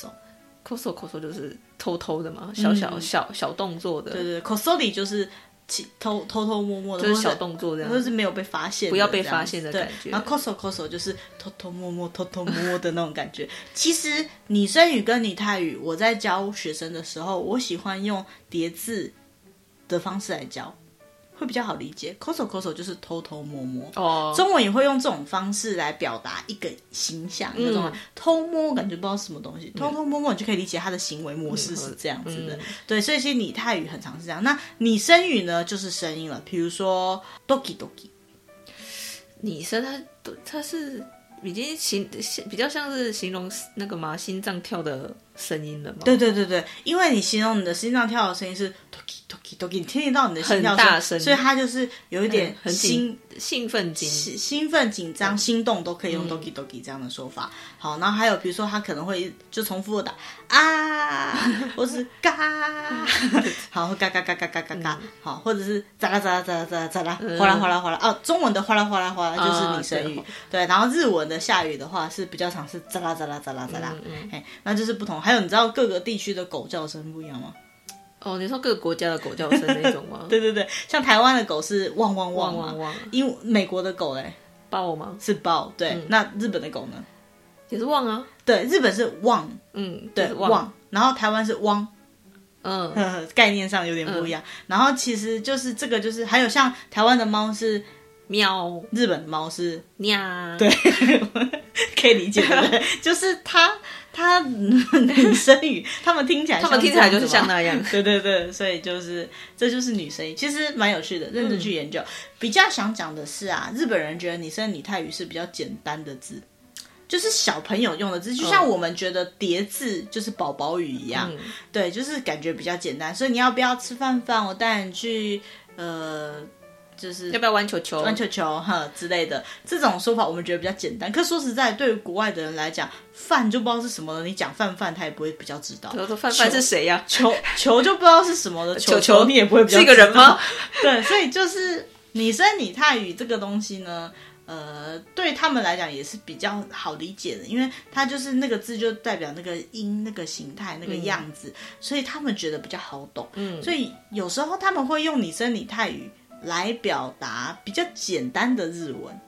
手就是偷偷的嘛，小小小小动作的。对对，口手里就是偷偷偷摸摸的，就是小动作这样，就是没有被发现，不要被发现的感觉。然后 coso coso 就是偷偷摸摸、偷偷摸摸的那种感觉。其实拟声语跟拟态语，我在教学生的时候，我喜欢用叠字的方式来教。会比较好理解，koso koso 就是偷偷摸摸。哦，中文也会用这种方式来表达一个形象，那种、嗯、偷摸感觉不知道什么东西，嗯、偷偷摸摸你就可以理解他的行为模式是这样子的。嗯、对，所以其实拟态语很常是这样。那拟声语呢，就是声音了，比如说 doki doki，拟声它它是已经形比较像是形容那个嘛心脏跳的声音了嘛？对对对对，因为你形容你的心脏跳的声音是。都给你听得到你的心跳声，大声，所以他就是有一点兴兴奋、紧兴奋、紧张、心动都可以用 toki toki 这样的说法。好，然后还有比如说他可能会就重复的打啊，或是嘎，好，嘎嘎嘎嘎嘎嘎嘎，好，或者是喳啦喳啦喳啦喳啦喳啦，哗啦哗啦哗啦。哦，中文的哗啦哗啦哗啦就是拟声语，对。然后日文的下雨的话是比较常是喳啦喳啦喳啦喳啦，哎，那就是不同。还有你知道各个地区的狗叫声不一样吗？哦，你说各个国家的狗叫声那种吗？对对对，像台湾的狗是汪汪汪汪汪，因为美国的狗嘞，豹吗？是豹，对。那日本的狗呢？也是汪啊。对，日本是汪，嗯，对，汪。然后台湾是汪，嗯，概念上有点不一样。然后其实就是这个，就是还有像台湾的猫是喵，日本的猫是喵，对，可以理解？就是它。他女生语，他们听起来，他们听起来就是像那样。对对对，所以就是这就是女生语，其实蛮有趣的，认真去研究。嗯、比较想讲的是啊，日本人觉得拟声拟态语是比较简单的字，就是小朋友用的字，就像我们觉得叠字就是宝宝语一样。嗯、对，就是感觉比较简单。所以你要不要吃饭饭？我带你去呃。就是要不要玩球球、玩球球哈之类的这种说法，我们觉得比较简单。可说实在，对于国外的人来讲，饭就不知道是什么了。你讲饭饭，他也不会比较知道。说饭饭是谁呀？球球就不知道是什么的。球球你也不会比较是一个人吗？对，所以就是拟声拟态语这个东西呢，呃，对他们来讲也是比较好理解的，因为它就是那个字就代表那个音、那个形态、那个样子，嗯、所以他们觉得比较好懂。嗯，所以有时候他们会用拟声拟态语。来表达比较简单的日文，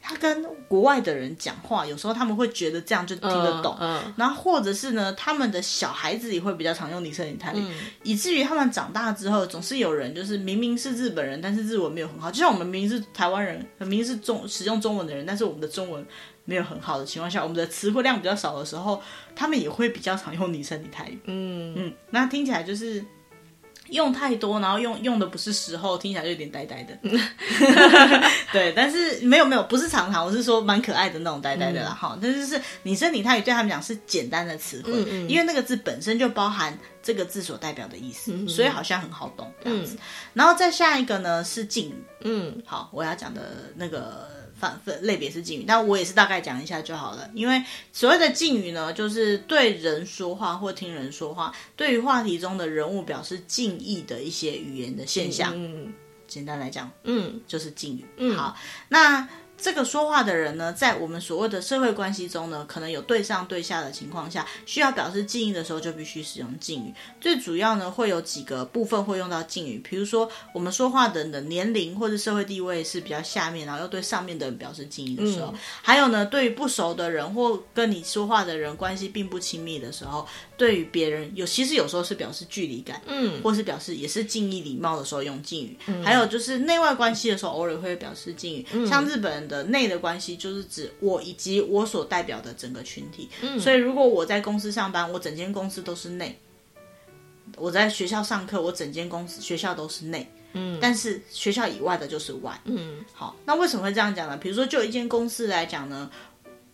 他跟国外的人讲话，有时候他们会觉得这样就听得懂。嗯，嗯，然后或者是呢，他们的小孩子也会比较常用拟声拟态语，嗯、以至于他们长大之后，总是有人就是明明是日本人，但是日文没有很好。就像我们明明是台湾人，明明是中使用中文的人，但是我们的中文没有很好的情况下，我们的词汇量比较少的时候，他们也会比较常用拟声拟态语。嗯嗯，那听起来就是。用太多，然后用用的不是时候，听起来就有点呆呆的。对，但是没有没有，不是常常，我是说蛮可爱的那种呆呆的啦。哈、嗯，但是是拟声拟态语对他们讲是简单的词汇，嗯嗯，因为那个字本身就包含这个字所代表的意思，所以好像很好懂这样子。嗯、然后再下一个呢是敬语，嗯，好，我要讲的那个。反分类别是敬语，但我也是大概讲一下就好了。因为所谓的敬语呢，就是对人说话或听人说话，对于话题中的人物表示敬意的一些语言的现象。嗯，简单来讲，嗯，就是敬语。嗯，好，那这个说话的人呢，在我们所谓的社会关系中呢，可能有对上对下的情况下，需要表示敬意的时候，就必须使用敬语。最主要呢，会有几个部分会用到敬语，比如说我们说话的人的年龄或者社会地位是比较下面，然后又对上面的人表示敬意的时候，嗯、还有呢，对于不熟的人或跟你说话的人关系并不亲密的时候，对于别人有其实有时候是表示距离感，嗯，或是表示也是敬意礼貌的时候用敬语。嗯、还有就是内外关系的时候，偶尔会表示敬语，嗯、像日本人的。内的关系就是指我以及我所代表的整个群体，嗯，所以如果我在公司上班，我整间公司都是内；我在学校上课，我整间公司学校都是内，嗯，但是学校以外的就是外，嗯，好，那为什么会这样讲呢？比如说，就一间公司来讲呢，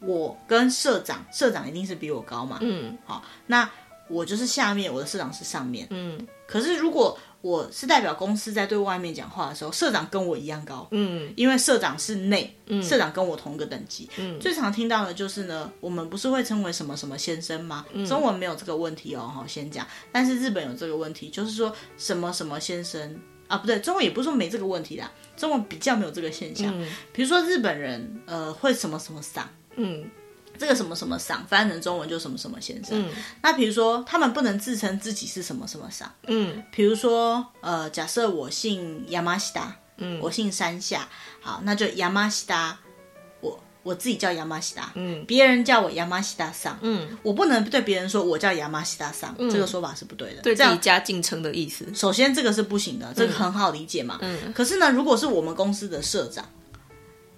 我跟社长，社长一定是比我高嘛，嗯，好，那我就是下面，我的社长是上面，嗯，可是如果我是代表公司在对外面讲话的时候，社长跟我一样高，嗯，因为社长是内，嗯，社长跟我同个等级，嗯，最常听到的就是呢，我们不是会称为什么什么先生吗？嗯，中文没有这个问题哦，好，先讲，但是日本有这个问题，就是说什么什么先生啊，不对，中文也不是说没这个问题啦，中文比较没有这个现象，嗯，比如说日本人，呃，会什么什么桑，嗯。这个什么什么赏，翻成中文就什么什么先生。嗯，那比如说，他们不能自称自己是什么什么赏。嗯，比如说，呃，假设我姓亚麻西达，嗯，我姓山下，好，那就亚麻西达，我我自己叫亚麻西达，嗯，别人叫我亚麻西达桑，嗯，我不能对别人说我叫亚麻西达桑，嗯，这个说法是不对的，对自己加敬称的意思。首先，这个是不行的，这个很好理解嘛。嗯，可是呢，如果是我们公司的社长。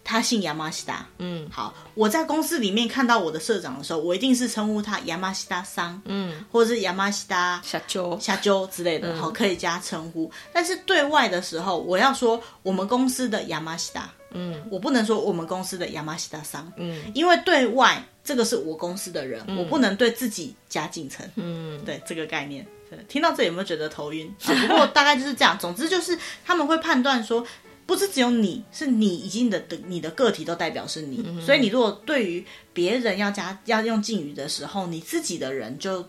他姓亚麻西达，嗯，好，我在公司里面看到我的社长的时候，我一定是称呼他亚麻西达桑，嗯，或者是亚麻西达下周下周之类的，好，可以加称呼。但是对外的时候，我要说我们公司的亚麻西达，嗯，我不能说我们公司的亚麻西达桑，嗯，因为对外这个是我公司的人，我不能对自己加敬称，嗯，对这个概念，听到这有没有觉得头晕？不过大概就是这样，总之就是他们会判断说。不是只有你，是你以及你的的你的个体都代表是你，嗯、所以你如果对于别人要加要用敬语的时候，你自己的人就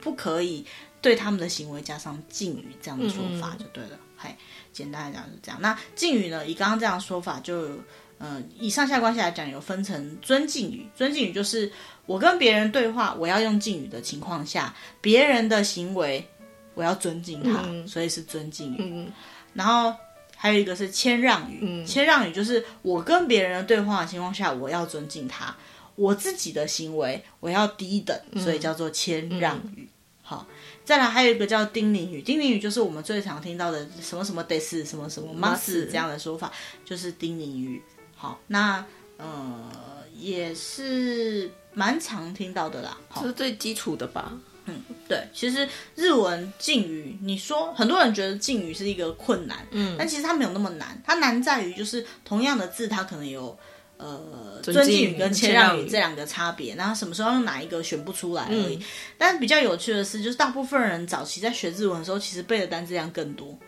不可以对他们的行为加上敬语这样的说法就对了。嘿、简单来讲是这样。那敬语呢，以刚刚这样说法就，嗯呃以上下关系来讲，有分成尊敬语。尊敬语就是我跟别人对话，我要用敬语的情况下，别人的行为我要尊敬他，嗯、所以是尊敬语。嗯、然后。还有一个是谦让语，嗯、谦让语就是我跟别人的对话的情况下，我要尊敬他，我自己的行为我要低等，所以叫做谦让语。嗯、好，再来还有一个叫叮咛语，叮咛语就是我们最常听到的什么什么得是什么什么 must 这样的说法，就是叮咛语。好，那呃也是蛮常听到的啦，这是最基础的吧。嗯，对，其实日文敬语，你说很多人觉得敬语是一个困难，嗯，但其实它没有那么难，它难在于就是同样的字，它可能有呃尊敬语跟谦让语这两个差别，然后什么时候用哪一个选不出来而已。嗯，但比较有趣的是，就是大部分人早期在学日文的时候，其实背的单词量更多，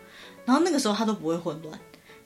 然后那个时候他都不会混乱。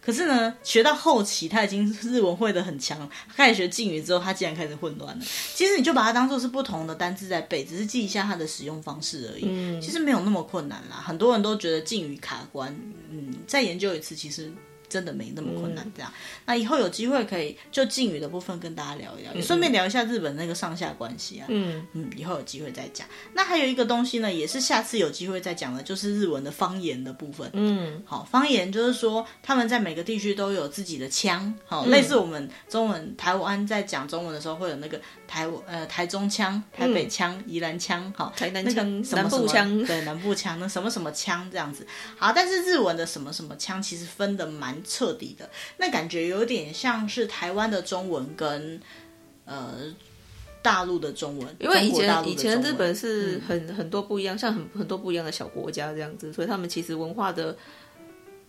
可是呢，学到后期他已经日文会的很强，开始学敬语之后，他竟然开始混乱了。其实你就把它当做是不同的单字在背，只是记一下它的使用方式而已。嗯，其实没有那么困难啦。很多人都觉得敬语卡关，嗯，再研究一次，其实。真的没那么困难，这样。嗯、那以后有机会可以就敬语的部分跟大家聊一聊，嗯、也顺便聊一下日本那个上下关系啊。嗯嗯，以后有机会再讲。那还有一个东西呢，也是下次有机会再讲的，就是日文的方言的部分。嗯，好，方言就是说他们在每个地区都有自己的腔，好，嗯、类似我们中文台湾在讲中文的时候会有那个台呃台中腔、台北腔、宜兰腔，好，台南腔、南部腔，对，南部腔，那什么什么腔这样子。好，但是日文的什么什么腔其实分的蛮。彻底的，那感觉有点像是台湾的中文跟呃大陆的中文，因为以前以前日本是很、嗯、很多不一样，像很很多不一样的小国家这样子，所以他们其实文化的。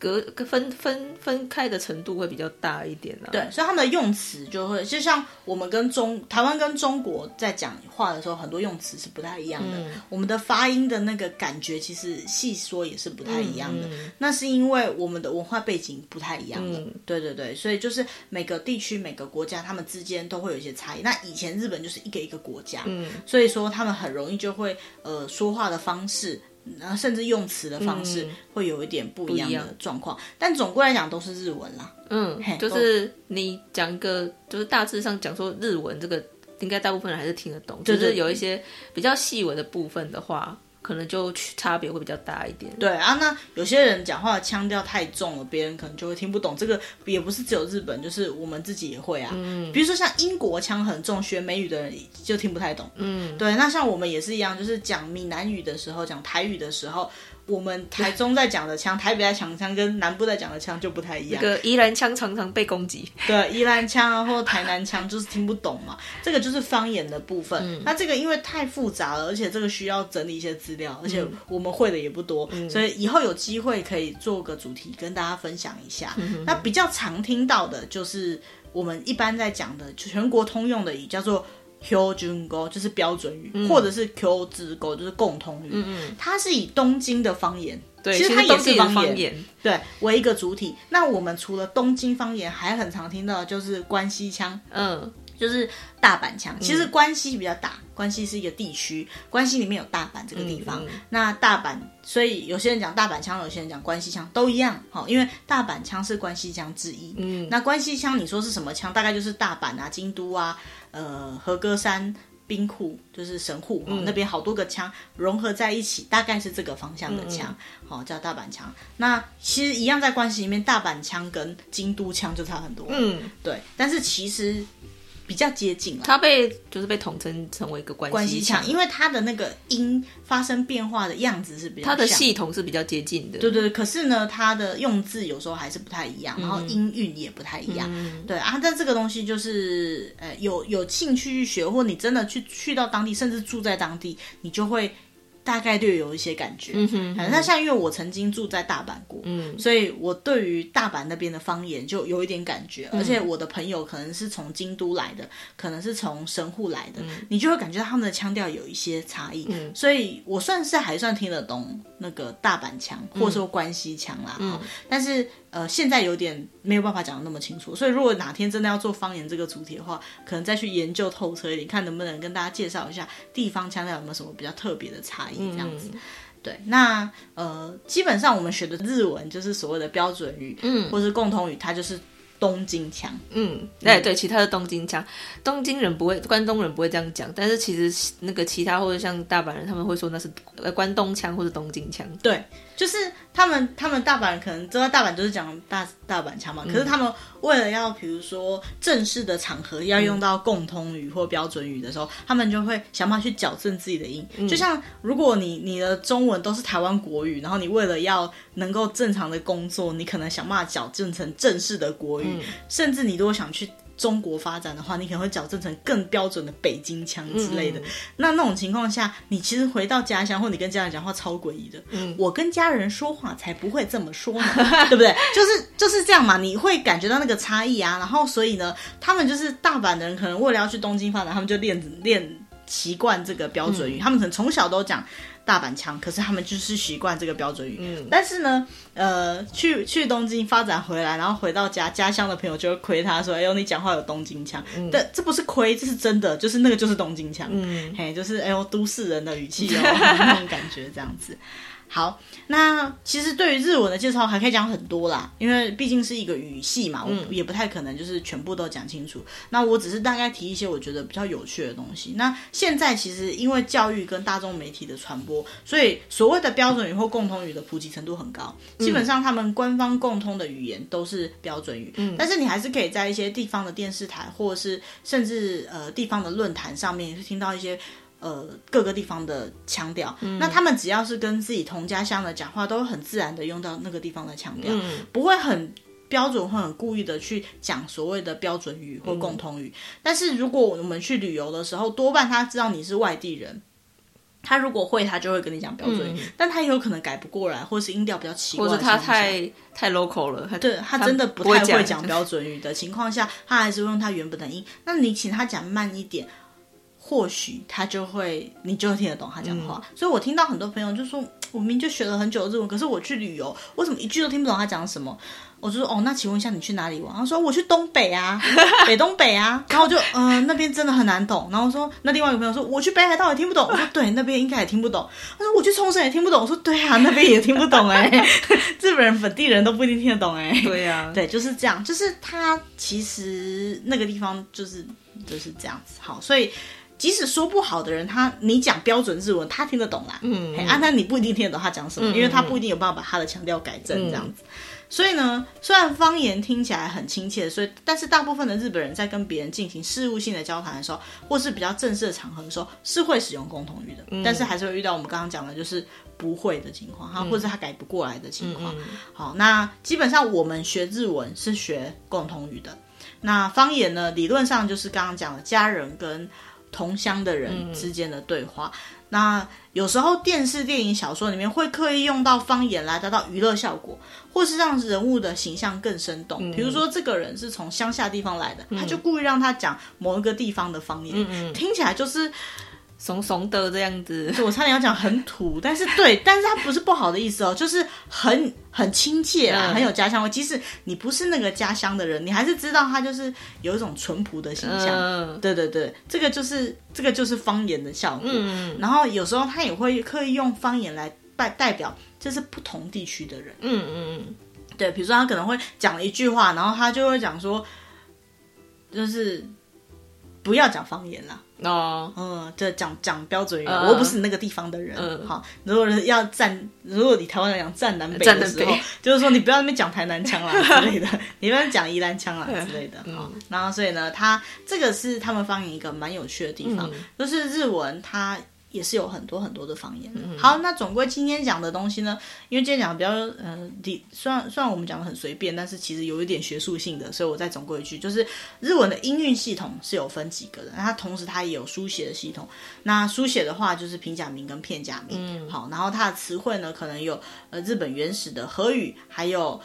隔分分分开的程度会比较大一点啊，对，所以他们的用词就会，就像我们跟中台湾跟中国在讲话的时候，很多用词是不太一样的。嗯、我们的发音的那个感觉，其实细说也是不太一样的。嗯、那是因为我们的文化背景不太一样的。嗯、对对对，所以就是每个地区每个国家，他们之间都会有一些差异。那以前日本就是一个一个国家，嗯，所以说他们很容易就会呃说话的方式。然后甚至用词的方式会有一点不一样的状况。但总归来讲都是日文啦。嗯，就是你讲一个，就是大致上讲说日文这个，应该大部分人还是听得懂。就是有一些比较细微的部分的话。可能就差别会比较大一点。对啊，那有些人讲话的腔调太重了，别人可能就会听不懂。这个也不是只有日本，就是我们自己也会啊。嗯，比如说像英国腔很重，学美语的人就听不太懂。嗯，对。那像我们也是一样，就是讲闽南语的时候，讲台语的时候。我们台中在讲的腔，台北在讲腔跟南部在讲的腔就不太一样。这个宜兰腔常常被攻击。对，宜兰腔啊，或台南腔就是听不懂嘛。这个就是方言的部分。嗯、那这个因为太复杂了，而且这个需要整理一些资料，而且我们会的也不多，嗯、所以以后有机会可以做个主题跟大家分享一下。嗯、那比较常听到的就是我们一般在讲的全国通用的语叫做。标准语就是标准语，嗯、或者是 Q 字沟就是共同语。嗯嗯，它是以东京的方言，对，其实它也是方言，对，为一个主体。那我们除了东京方言，还很常听到的就是关西腔，嗯，就是大阪腔。其实关西比较大，关西是一个地区，关西里面有大阪这个地方。嗯嗯，那大阪，所以有些人讲大阪腔，有些人讲关西腔，都一样。好，因为大阪腔是关西腔之一。嗯，那关西腔你说是什么腔？大概就是大阪啊、京都啊。呃，和歌山兵库就是神户、嗯、那边好多个枪融合在一起，大概是这个方向的枪，好、嗯嗯、叫大阪枪。那其实一样在关系里面，大阪枪跟京都枪就差很多。嗯，对，但是其实。比较接近了，它被就是被统称成为一个关西腔，因为它的那个音发生变化的样子是比较，它的系统是比较接近的。对对对，可是呢，它的用字有时候还是不太一样，嗯、然后音韵也不太一样。嗯、对啊，但这个东西就是，呃，有有兴趣去学，或你真的去去到当地，甚至住在当地，你就会。大概略有一些感觉，嗯哼，那像因为我曾经住在大阪过，嗯，所以我对于大阪那边的方言就有一点感觉，嗯、而且我的朋友可能是从京都来的，可能是从神户来的，嗯、你就会感觉到他们的腔调有一些差异，嗯，所以我算是还算听得懂那个大阪腔，或者说关西腔啦，嗯，但是。呃，现在有点没有办法讲的那么清楚，所以如果哪天真的要做方言这个主题的话，可能再去研究透彻一点，看能不能跟大家介绍一下地方腔调有没有什么比较特别的差异，这样子。嗯、对，那呃，基本上我们学的日文就是所谓的标准语，嗯，或是共同语，它就是。东京腔，嗯，对对，其他的东京腔，东京人不会，关东人不会这样讲，但是其实那个其他或者像大阪人，他们会说那是呃关东腔或者东京腔，对，就是他们他们大阪人可能知道大阪就是讲大大阪腔嘛，嗯、可是他们为了要比如说正式的场合要用到共通语或标准语的时候，嗯、他们就会想办法去矫正自己的音，嗯、就像如果你你的中文都是台湾国语，然后你为了要能够正常的工作，你可能想办法矫正成正式的国语。嗯。甚至你如果想去中国发展的话，你可能会矫正成更标准的北京腔之类的。嗯、那那种情况下，你其实回到家乡，或你跟家人讲话超诡异的。嗯，我跟家人说话才不会这么说呢，对不对？就是就是这样嘛，你会感觉到那个差异啊。然后所以呢，他们就是大阪的人，可能为了要去东京发展，他们就练练习惯这个标准语。嗯、他们可能从小都讲。大阪腔，可是他们就是习惯这个标准语。嗯，但是呢，呃，去去东京发展回来，然后回到家家乡的朋友就会亏他说：“哎呦，你讲话有东京腔。嗯”但这不是亏，这是真的，就是那个就是东京腔。嗯，嘿，就是哎呦，都市人的语气哦，那种感觉这样子。好，那其实对于日文的介绍还可以讲很多啦，因为毕竟是一个语系嘛，我也不太可能就是全部都讲清楚。嗯、那我只是大概提一些我觉得比较有趣的东西。那现在其实因为教育跟大众媒体的传播，所以所谓的标准语或共通语的普及程度很高，基本上他们官方共通的语言都是标准语。嗯，但是你还是可以在一些地方的电视台，或者是甚至呃地方的论坛上面，也是听到一些。呃，各个地方的腔调，嗯、那他们只要是跟自己同家乡的讲话，都很自然的用到那个地方的腔调，嗯、不会很标准或很故意的去讲所谓的标准语或共同语。嗯、但是如果我们去旅游的时候，多半他知道你是外地人，他如果会，他就会跟你讲标准语，嗯、但他也有可能改不过来，或是音调比较奇怪，或者他太太 local 了，他对他真的不太会讲标准语的情况下，他还是会用他原本的音。那你请他讲慢一点。或许他就会，你就会听得懂他讲话。嗯、所以我听到很多朋友就说，我明明就学了很久的日文，可是我去旅游，我怎么一句都听不懂他讲什么？我就说哦，那请问一下你去哪里玩？他说我去东北啊，北东北啊。然后我就嗯、呃，那边真的很难懂。然后我说那另外一个朋友说我去北海道也听不懂。我说对，那边应该也听不懂。他说我去冲绳也听不懂。我说对啊，那边也听不懂哎、欸。日本人本地人都不一定听得懂哎、欸。对呀、啊，对，就是这样。就是他其实那个地方就是就是这样子。好，所以即使说不好的人，他你讲标准日文，他听得懂啦。嗯，嗯，啊，那你不一定听得懂他讲什么，因为他不一定有办法把他的强调改正这样子。嗯所以呢，虽然方言听起来很亲切，所以但是大部分的日本人在跟别人进行事务性的交谈的时候，或是比较正式的场合的时候，是会使用共同语的。嗯、但是还是会遇到我们刚刚讲的，就是不会的情况哈，或者是他改不过来的情况。嗯、好，那基本上我们学日文是学共同语的。那方言呢，理论上就是刚刚讲的家人跟同乡的人之间的对话。嗯那有时候电视、电影、小说里面会刻意用到方言来达到娱乐效果，或是让人物的形象更生动。比如说，这个人是从乡下地方来的，他就故意让他讲某一个地方的方言，听起来就是。怂怂的这样子，我差点要讲很土，但是对，但是它不是不好的意思哦，就是很很亲切啊，很有家乡味。即使你不是那个家乡的人，你还是知道他就是有一种淳朴的形象。嗯，对对对，这个就是这个就是方言的效果。嗯，然后有时候他也会刻意用方言来代代表，就是不同地区的人。嗯嗯嗯，对，比如说他可能会讲了一句话，然后他就会讲说，就是不要讲方言啦。哦，嗯，就讲讲标准语，嗯、我又不是你那个地方的人。嗯，好，如果要站，如果你台湾人讲站南北的时候，就是说你不要那边讲台南腔啦 之类的，你不要讲宜兰腔啦之类的。好，嗯、然后所以呢，他这个是他们方言一个蛮有趣的地方，嗯、就是日文它。也是有很多很多的方言。嗯、好，那总归今天讲的东西呢，因为今天讲的比较呃，虽然虽然我们讲的很随便，但是其实有一点学术性的，所以我再总归一句，就是日文的音韵系统是有分几个的，它同时它也有书写的系统。那书写的话就是平假名跟片假名。嗯，好，然后它的词汇呢，可能有呃日本原始的和语，还有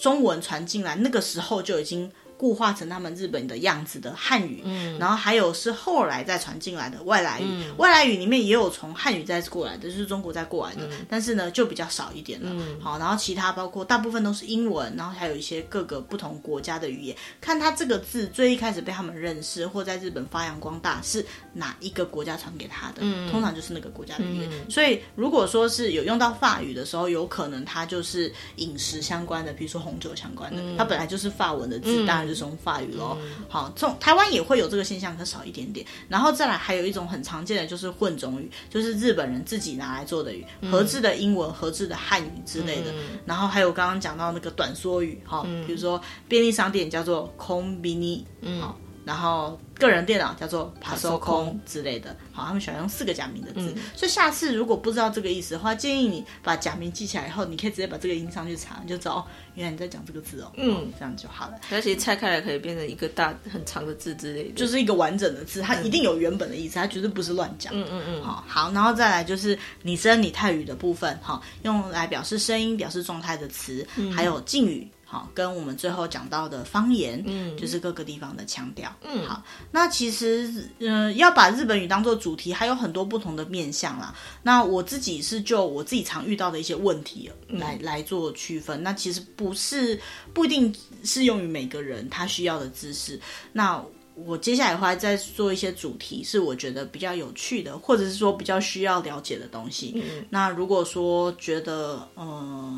中文传进来，那个时候就已经。固化成他们日本的样子的汉语，嗯，然后还有是后来再传进来的外来语，嗯、外来语里面也有从汉语再过来的，就是中国再过来的，嗯、但是呢就比较少一点了。嗯、好，然后其他包括大部分都是英文，然后还有一些各个不同国家的语言，看他这个字最一开始被他们认识或在日本发扬光大是哪一个国家传给他的，嗯、通常就是那个国家的语言。嗯、所以如果说是有用到法语的时候，有可能它就是饮食相关的，比如说红酒相关的，嗯、它本来就是法文的字，当然、嗯。就是用法语咯，嗯、好，这种台湾也会有这个现象，可少一点点。然后再来，还有一种很常见的就是混种语，就是日本人自己拿来做的语，合制的英文、合制的汉语之类的。嗯、然后还有刚刚讲到那个短缩语，哈，嗯、比如说便利商店叫做 Konbini，嗯，好，然后。个人电脑叫做パソコン之类的，好，他们喜欢用四个假名的字，嗯、所以下次如果不知道这个意思的话，建议你把假名记起来以后，你可以直接把这个音上去查，你就知道哦，原来你在讲这个字哦，嗯，这样就好了。而且拆开来可以变成一个大很长的字之类的，就是一个完整的字，它一定有原本的意思，它绝对不是乱讲。嗯嗯嗯，好，好，然后再来就是拟声拟态语的部分，哈，用来表示声音、表示状态的词，嗯、还有敬语。 好，跟我们最后讲到的方言，嗯，就是各个地方的腔调，嗯，好，那其实，嗯、呃，要把日本语当做主题，还有很多不同的面向啦。那我自己是就我自己常遇到的一些问题来、嗯、来做区分。那其实不是不一定适用于每个人他需要的知识。那我接下来会再做一些主题，是我觉得比较有趣的，或者是说比较需要了解的东西。嗯，那如果说觉得，嗯、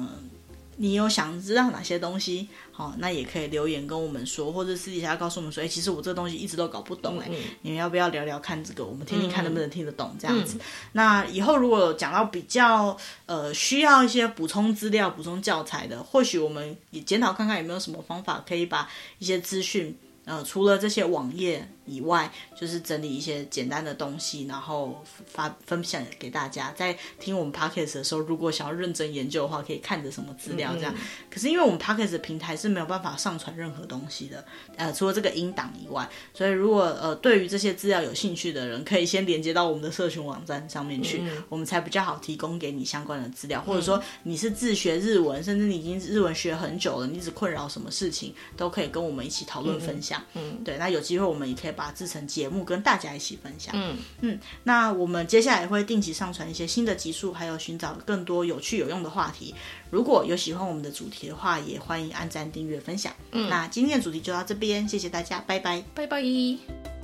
呃。你有想知道哪些东西？好、哦，那也可以留言跟我们说，或者私底下告诉我们说，哎，其实我这个东西一直都搞不懂，哎、嗯，你们要不要聊聊看这个？我们听听看能不能听得懂这样子。嗯、那以后如果有讲到比较呃需要一些补充资料、补充教材的，或许我们也检讨看看有没有什么方法可以把一些资讯，呃，除了这些网页。以外，就是整理一些简单的东西，然后发分享给大家。在听我们 Podcast 的时候，如果想要认真研究的话，可以看着什么资料这样。嗯、可是因为我们 Podcast 的平台是没有办法上传任何东西的，呃，除了这个音档以外，所以如果呃对于这些资料有兴趣的人，可以先连接到我们的社群网站上面去，嗯、我们才比较好提供给你相关的资料。或者说你是自学日文，甚至你已经日文学很久了，你一直困扰什么事情，都可以跟我们一起讨论分享。嗯，嗯对，那有机会我们也可以。以把它制成节目跟大家一起分享。嗯嗯，那我们接下来会定期上传一些新的集数，还有寻找更多有趣有用的话题。如果有喜欢我们的主题的话，也欢迎按赞、订阅、分享。嗯，那今天的主题就到这边，谢谢大家，拜拜，拜拜。